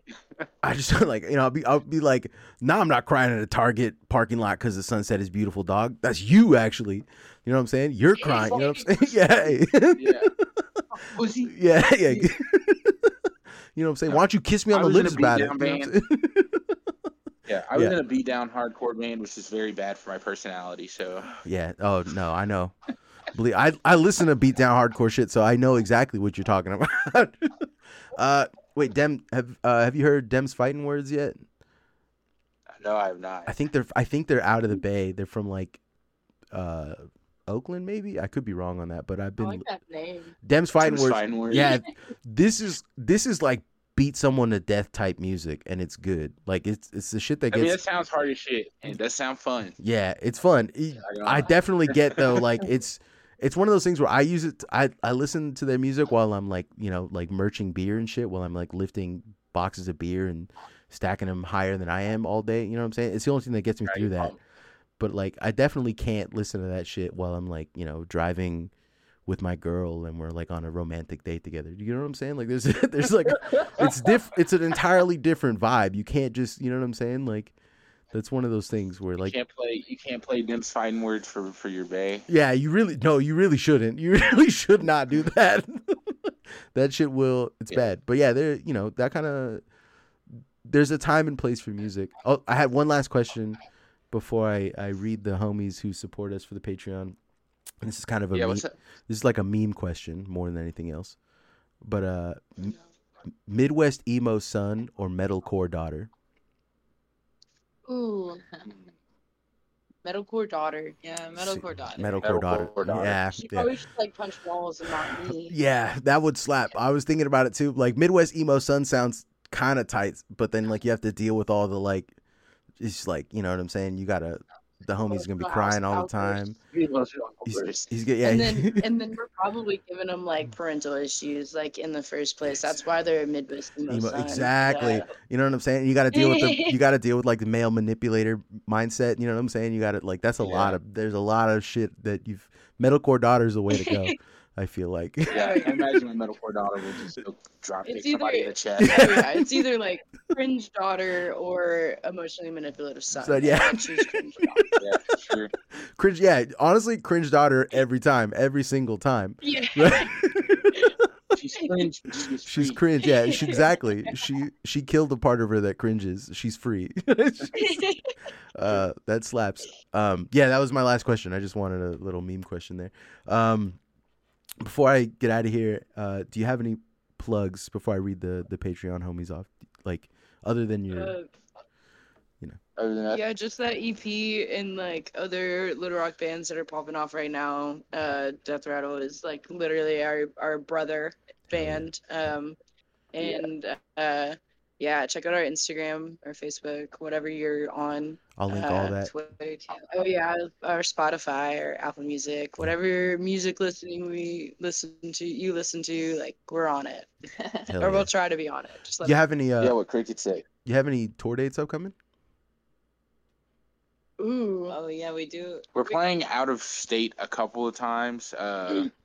I just like, you know, I'll be, I'll be like, nah, I'm not crying at a Target parking lot because the sunset is beautiful, dog. That's you, actually. You know what I'm saying? You're crying. You know what I'm saying? Yeah. yeah. Yeah, yeah. you know what I'm saying? Why don't you kiss me on I the was in a lips about it? Yeah, I was Yeah. in a beat down hardcore band, which is very bad for my personality. So yeah. Oh no, I know. Believe I I listen to beat down hardcore shit, so I know exactly what you're talking about. uh, wait, Dem, have uh, have you heard Dem's fighting words yet? no, I have not. I think they're I think they're out of the Bay. They're from like uh Oakland, maybe. I could be wrong on that, but I've I been like that name. Dem's fighting Tim's words. fighting words. Yeah, this is this is like beat someone to death type music, and it's good. Like it's it's the shit that gets I mean, that sounds hard as shit, and it does sound fun. yeah, it's fun. I definitely get though. Like it's it's one of those things where I use it. I I listen to their music while I'm like you know like merching beer and shit. While I'm like lifting boxes of beer and stacking them higher than I am all day. You know what I'm saying? It's the only thing that gets me through that. But like I definitely can't listen to that shit while I'm like you know driving with my girl and we're like on a romantic date together. Do you know what I'm saying? Like there's there's like it's diff it's an entirely different vibe. You can't just you know what I'm saying? Like that's one of those things where like you can't play. You can't play Dem's fighting words for for your bay. yeah, you really no, you really shouldn't. You really should not do that. that shit will it's Yeah. bad. But yeah, there you know, that kind of there's a time and place for music. Oh, I had one last question before I I read the homies who support us for the Patreon. And this is kind of a Yeah, meme, this is like a meme question more than anything else. But uh M- Midwest emo son or metalcore daughter? Ooh, metalcore daughter. Yeah, See, metalcore daughter. Metalcore daughter. Metalcore daughter. Yeah, She yeah. probably should like punch walls and not me. Yeah, that would slap. I was thinking about it too. Like Midwest emo son sounds kind of tight, but then like you have to deal with all the like, it's like you know what I'm saying. You gotta, the homie's gonna be crying all the time. He's, he's good. Yeah, and then and then we're probably giving them like parental issues like in the first place. That's why they're a Midwest emo, Emo- son. exactly. Yeah. You know what I'm saying? You got to deal with the you got to deal with like the male manipulator mindset. You know what I'm saying? You got to like that's a lot of there's a lot of shit that you've metalcore daughter's the way to go. I feel like. Yeah, I imagine my metalcore daughter will just go drop kick It's somebody in either- the chest. Yeah, it's either like cringe daughter or emotionally manipulative son. So, yeah. I cringe daughter. yeah, sure. cringe. Yeah, honestly, cringe daughter every time, every single time. Yeah. Right? She's cringe. She's, She's cringe. Yeah, she, exactly. She she killed a part of her that cringes. She's free. uh, that slaps. Um, yeah, that was my last question. I just wanted a little meme question there. Um, before I get out of here, uh, do you have any plugs before I read the the Patreon homies off? Like other than your Uh, Other than that, yeah, just that EP and like other Little Rock bands that are popping off right now. Uh, Death Rattle is like literally our our brother Hell yeah. band. Um, and uh, yeah, check out our Instagram or Facebook, whatever you're on. I'll link uh, all that. Twitter. Oh yeah, our Spotify or Apple Music, whatever music listening we listen to, you listen to, like we're on it, or yeah. we'll try to be on it. Just let you me- have any uh yeah, what cricket say? you have any tour dates upcoming? Ooh, Oh yeah, we do. We're playing out of state a couple of times. Uh,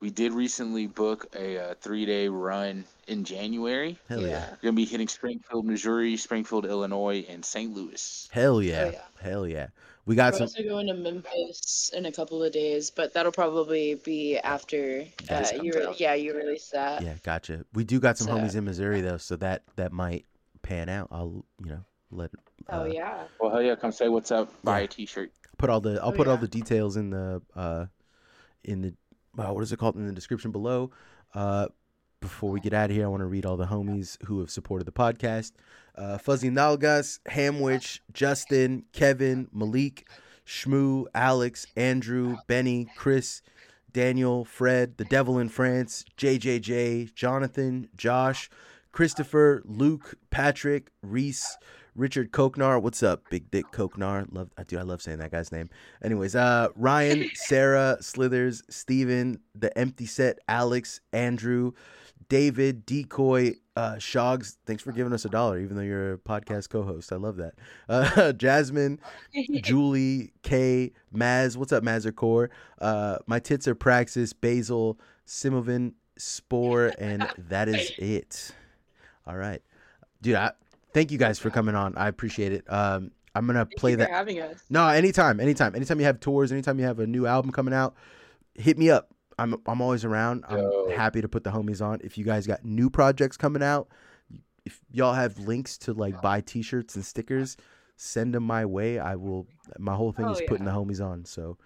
we did recently book a, uh three day run in January. Hell yeah. We're gonna be hitting Springfield, Missouri, Springfield, Illinois, and St. Louis. Hell yeah. yeah. Hell yeah. We got We're some also going to Memphis in a couple of days, but that'll probably be after uh, you. comes Re- out. yeah, you release that. Yeah, gotcha. We do got some So- homies in Missouri though, so that that might pan out. I'll you know let. Oh uh, yeah. Well, hell yeah, come say what's up. Buy Yeah. a T-shirt. Put all the I'll Oh, put all the details in the uh in the uh, what is it called in the description below. Uh, before we get out of here, I want to read all the homies who have supported the podcast. Uh, Fuzzy Nalgas, Hamwich, Justin, Kevin, Malik, Shmoo, Alex, Andrew, Benny, Chris, Daniel, Fred, The Devil in France, JJJ, Jonathan, Josh, Christopher, Luke, Patrick, Reese, Richard Koknar. What's up, Big Dick Koknar? Love, I do. I love saying that guy's name. Anyways, uh, Ryan, Sarah, Slithers, Steven, The Empty Set, Alex, Andrew, David, Decoy, uh, Shogs. Thanks for giving us a dollar, even though you're a podcast co-host. I love that. Uh, Jasmine, Julie, Kay, Maz. What's up, Mazercore? Uh, my tits are Praxis, Basil, Simovin, Spore, and that is it. All right, dude. I, thank you guys for coming on. I appreciate it. Um, I'm gonna Thank play you that. for having us. No, anytime, anytime, anytime you have tours, anytime you have a new album coming out, hit me up. I'm I'm always around. I'm Yo. happy to put the homies on. If you guys got new projects coming out, if y'all have links to like buy T-shirts and stickers, send them my way. I will. My whole thing Oh, is putting the homies on. So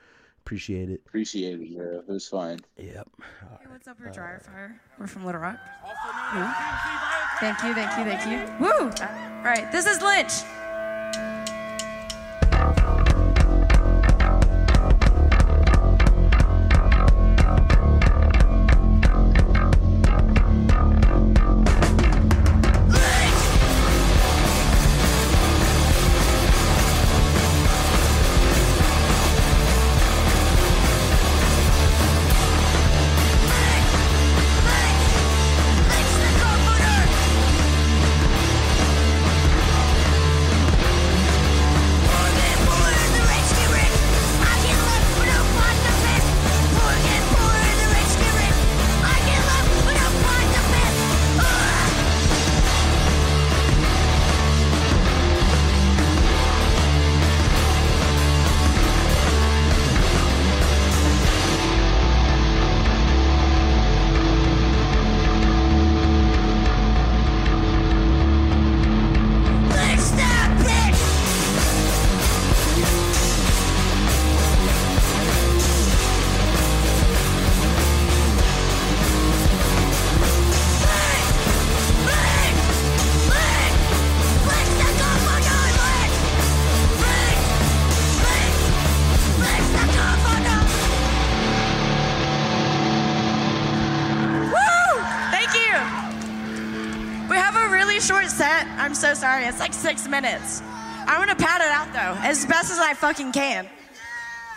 appreciate it. Appreciate it, bro. It was fun. Yep. Hey, what's up, we're DryerFire. We're from Little Rock. Woo. Thank you, thank you, thank you. Woo! All right, this is Lynch. Minutes. I'm gonna pad it out though, as best as I fucking can.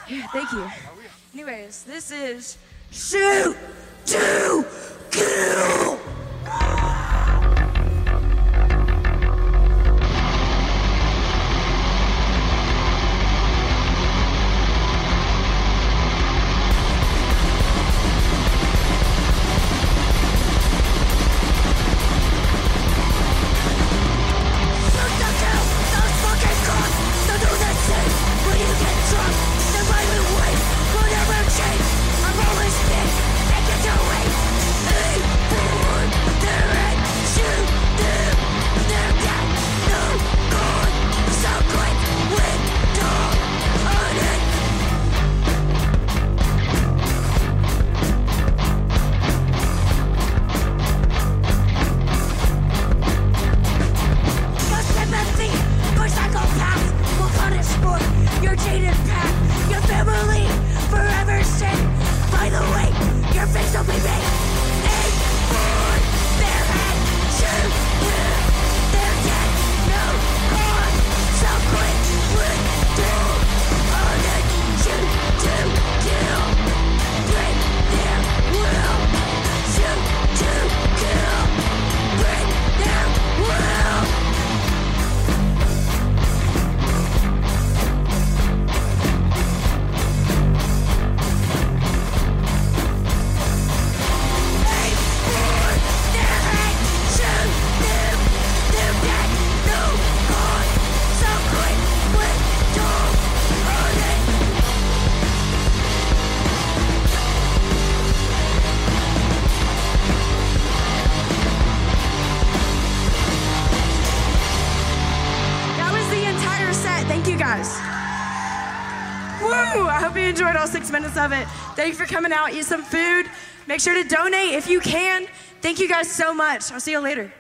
Yeah, thank you. Anyways, this is shoot to kill. For coming out. Eat some food. Make sure to donate if you can. Thank you guys so much. I'll see you later.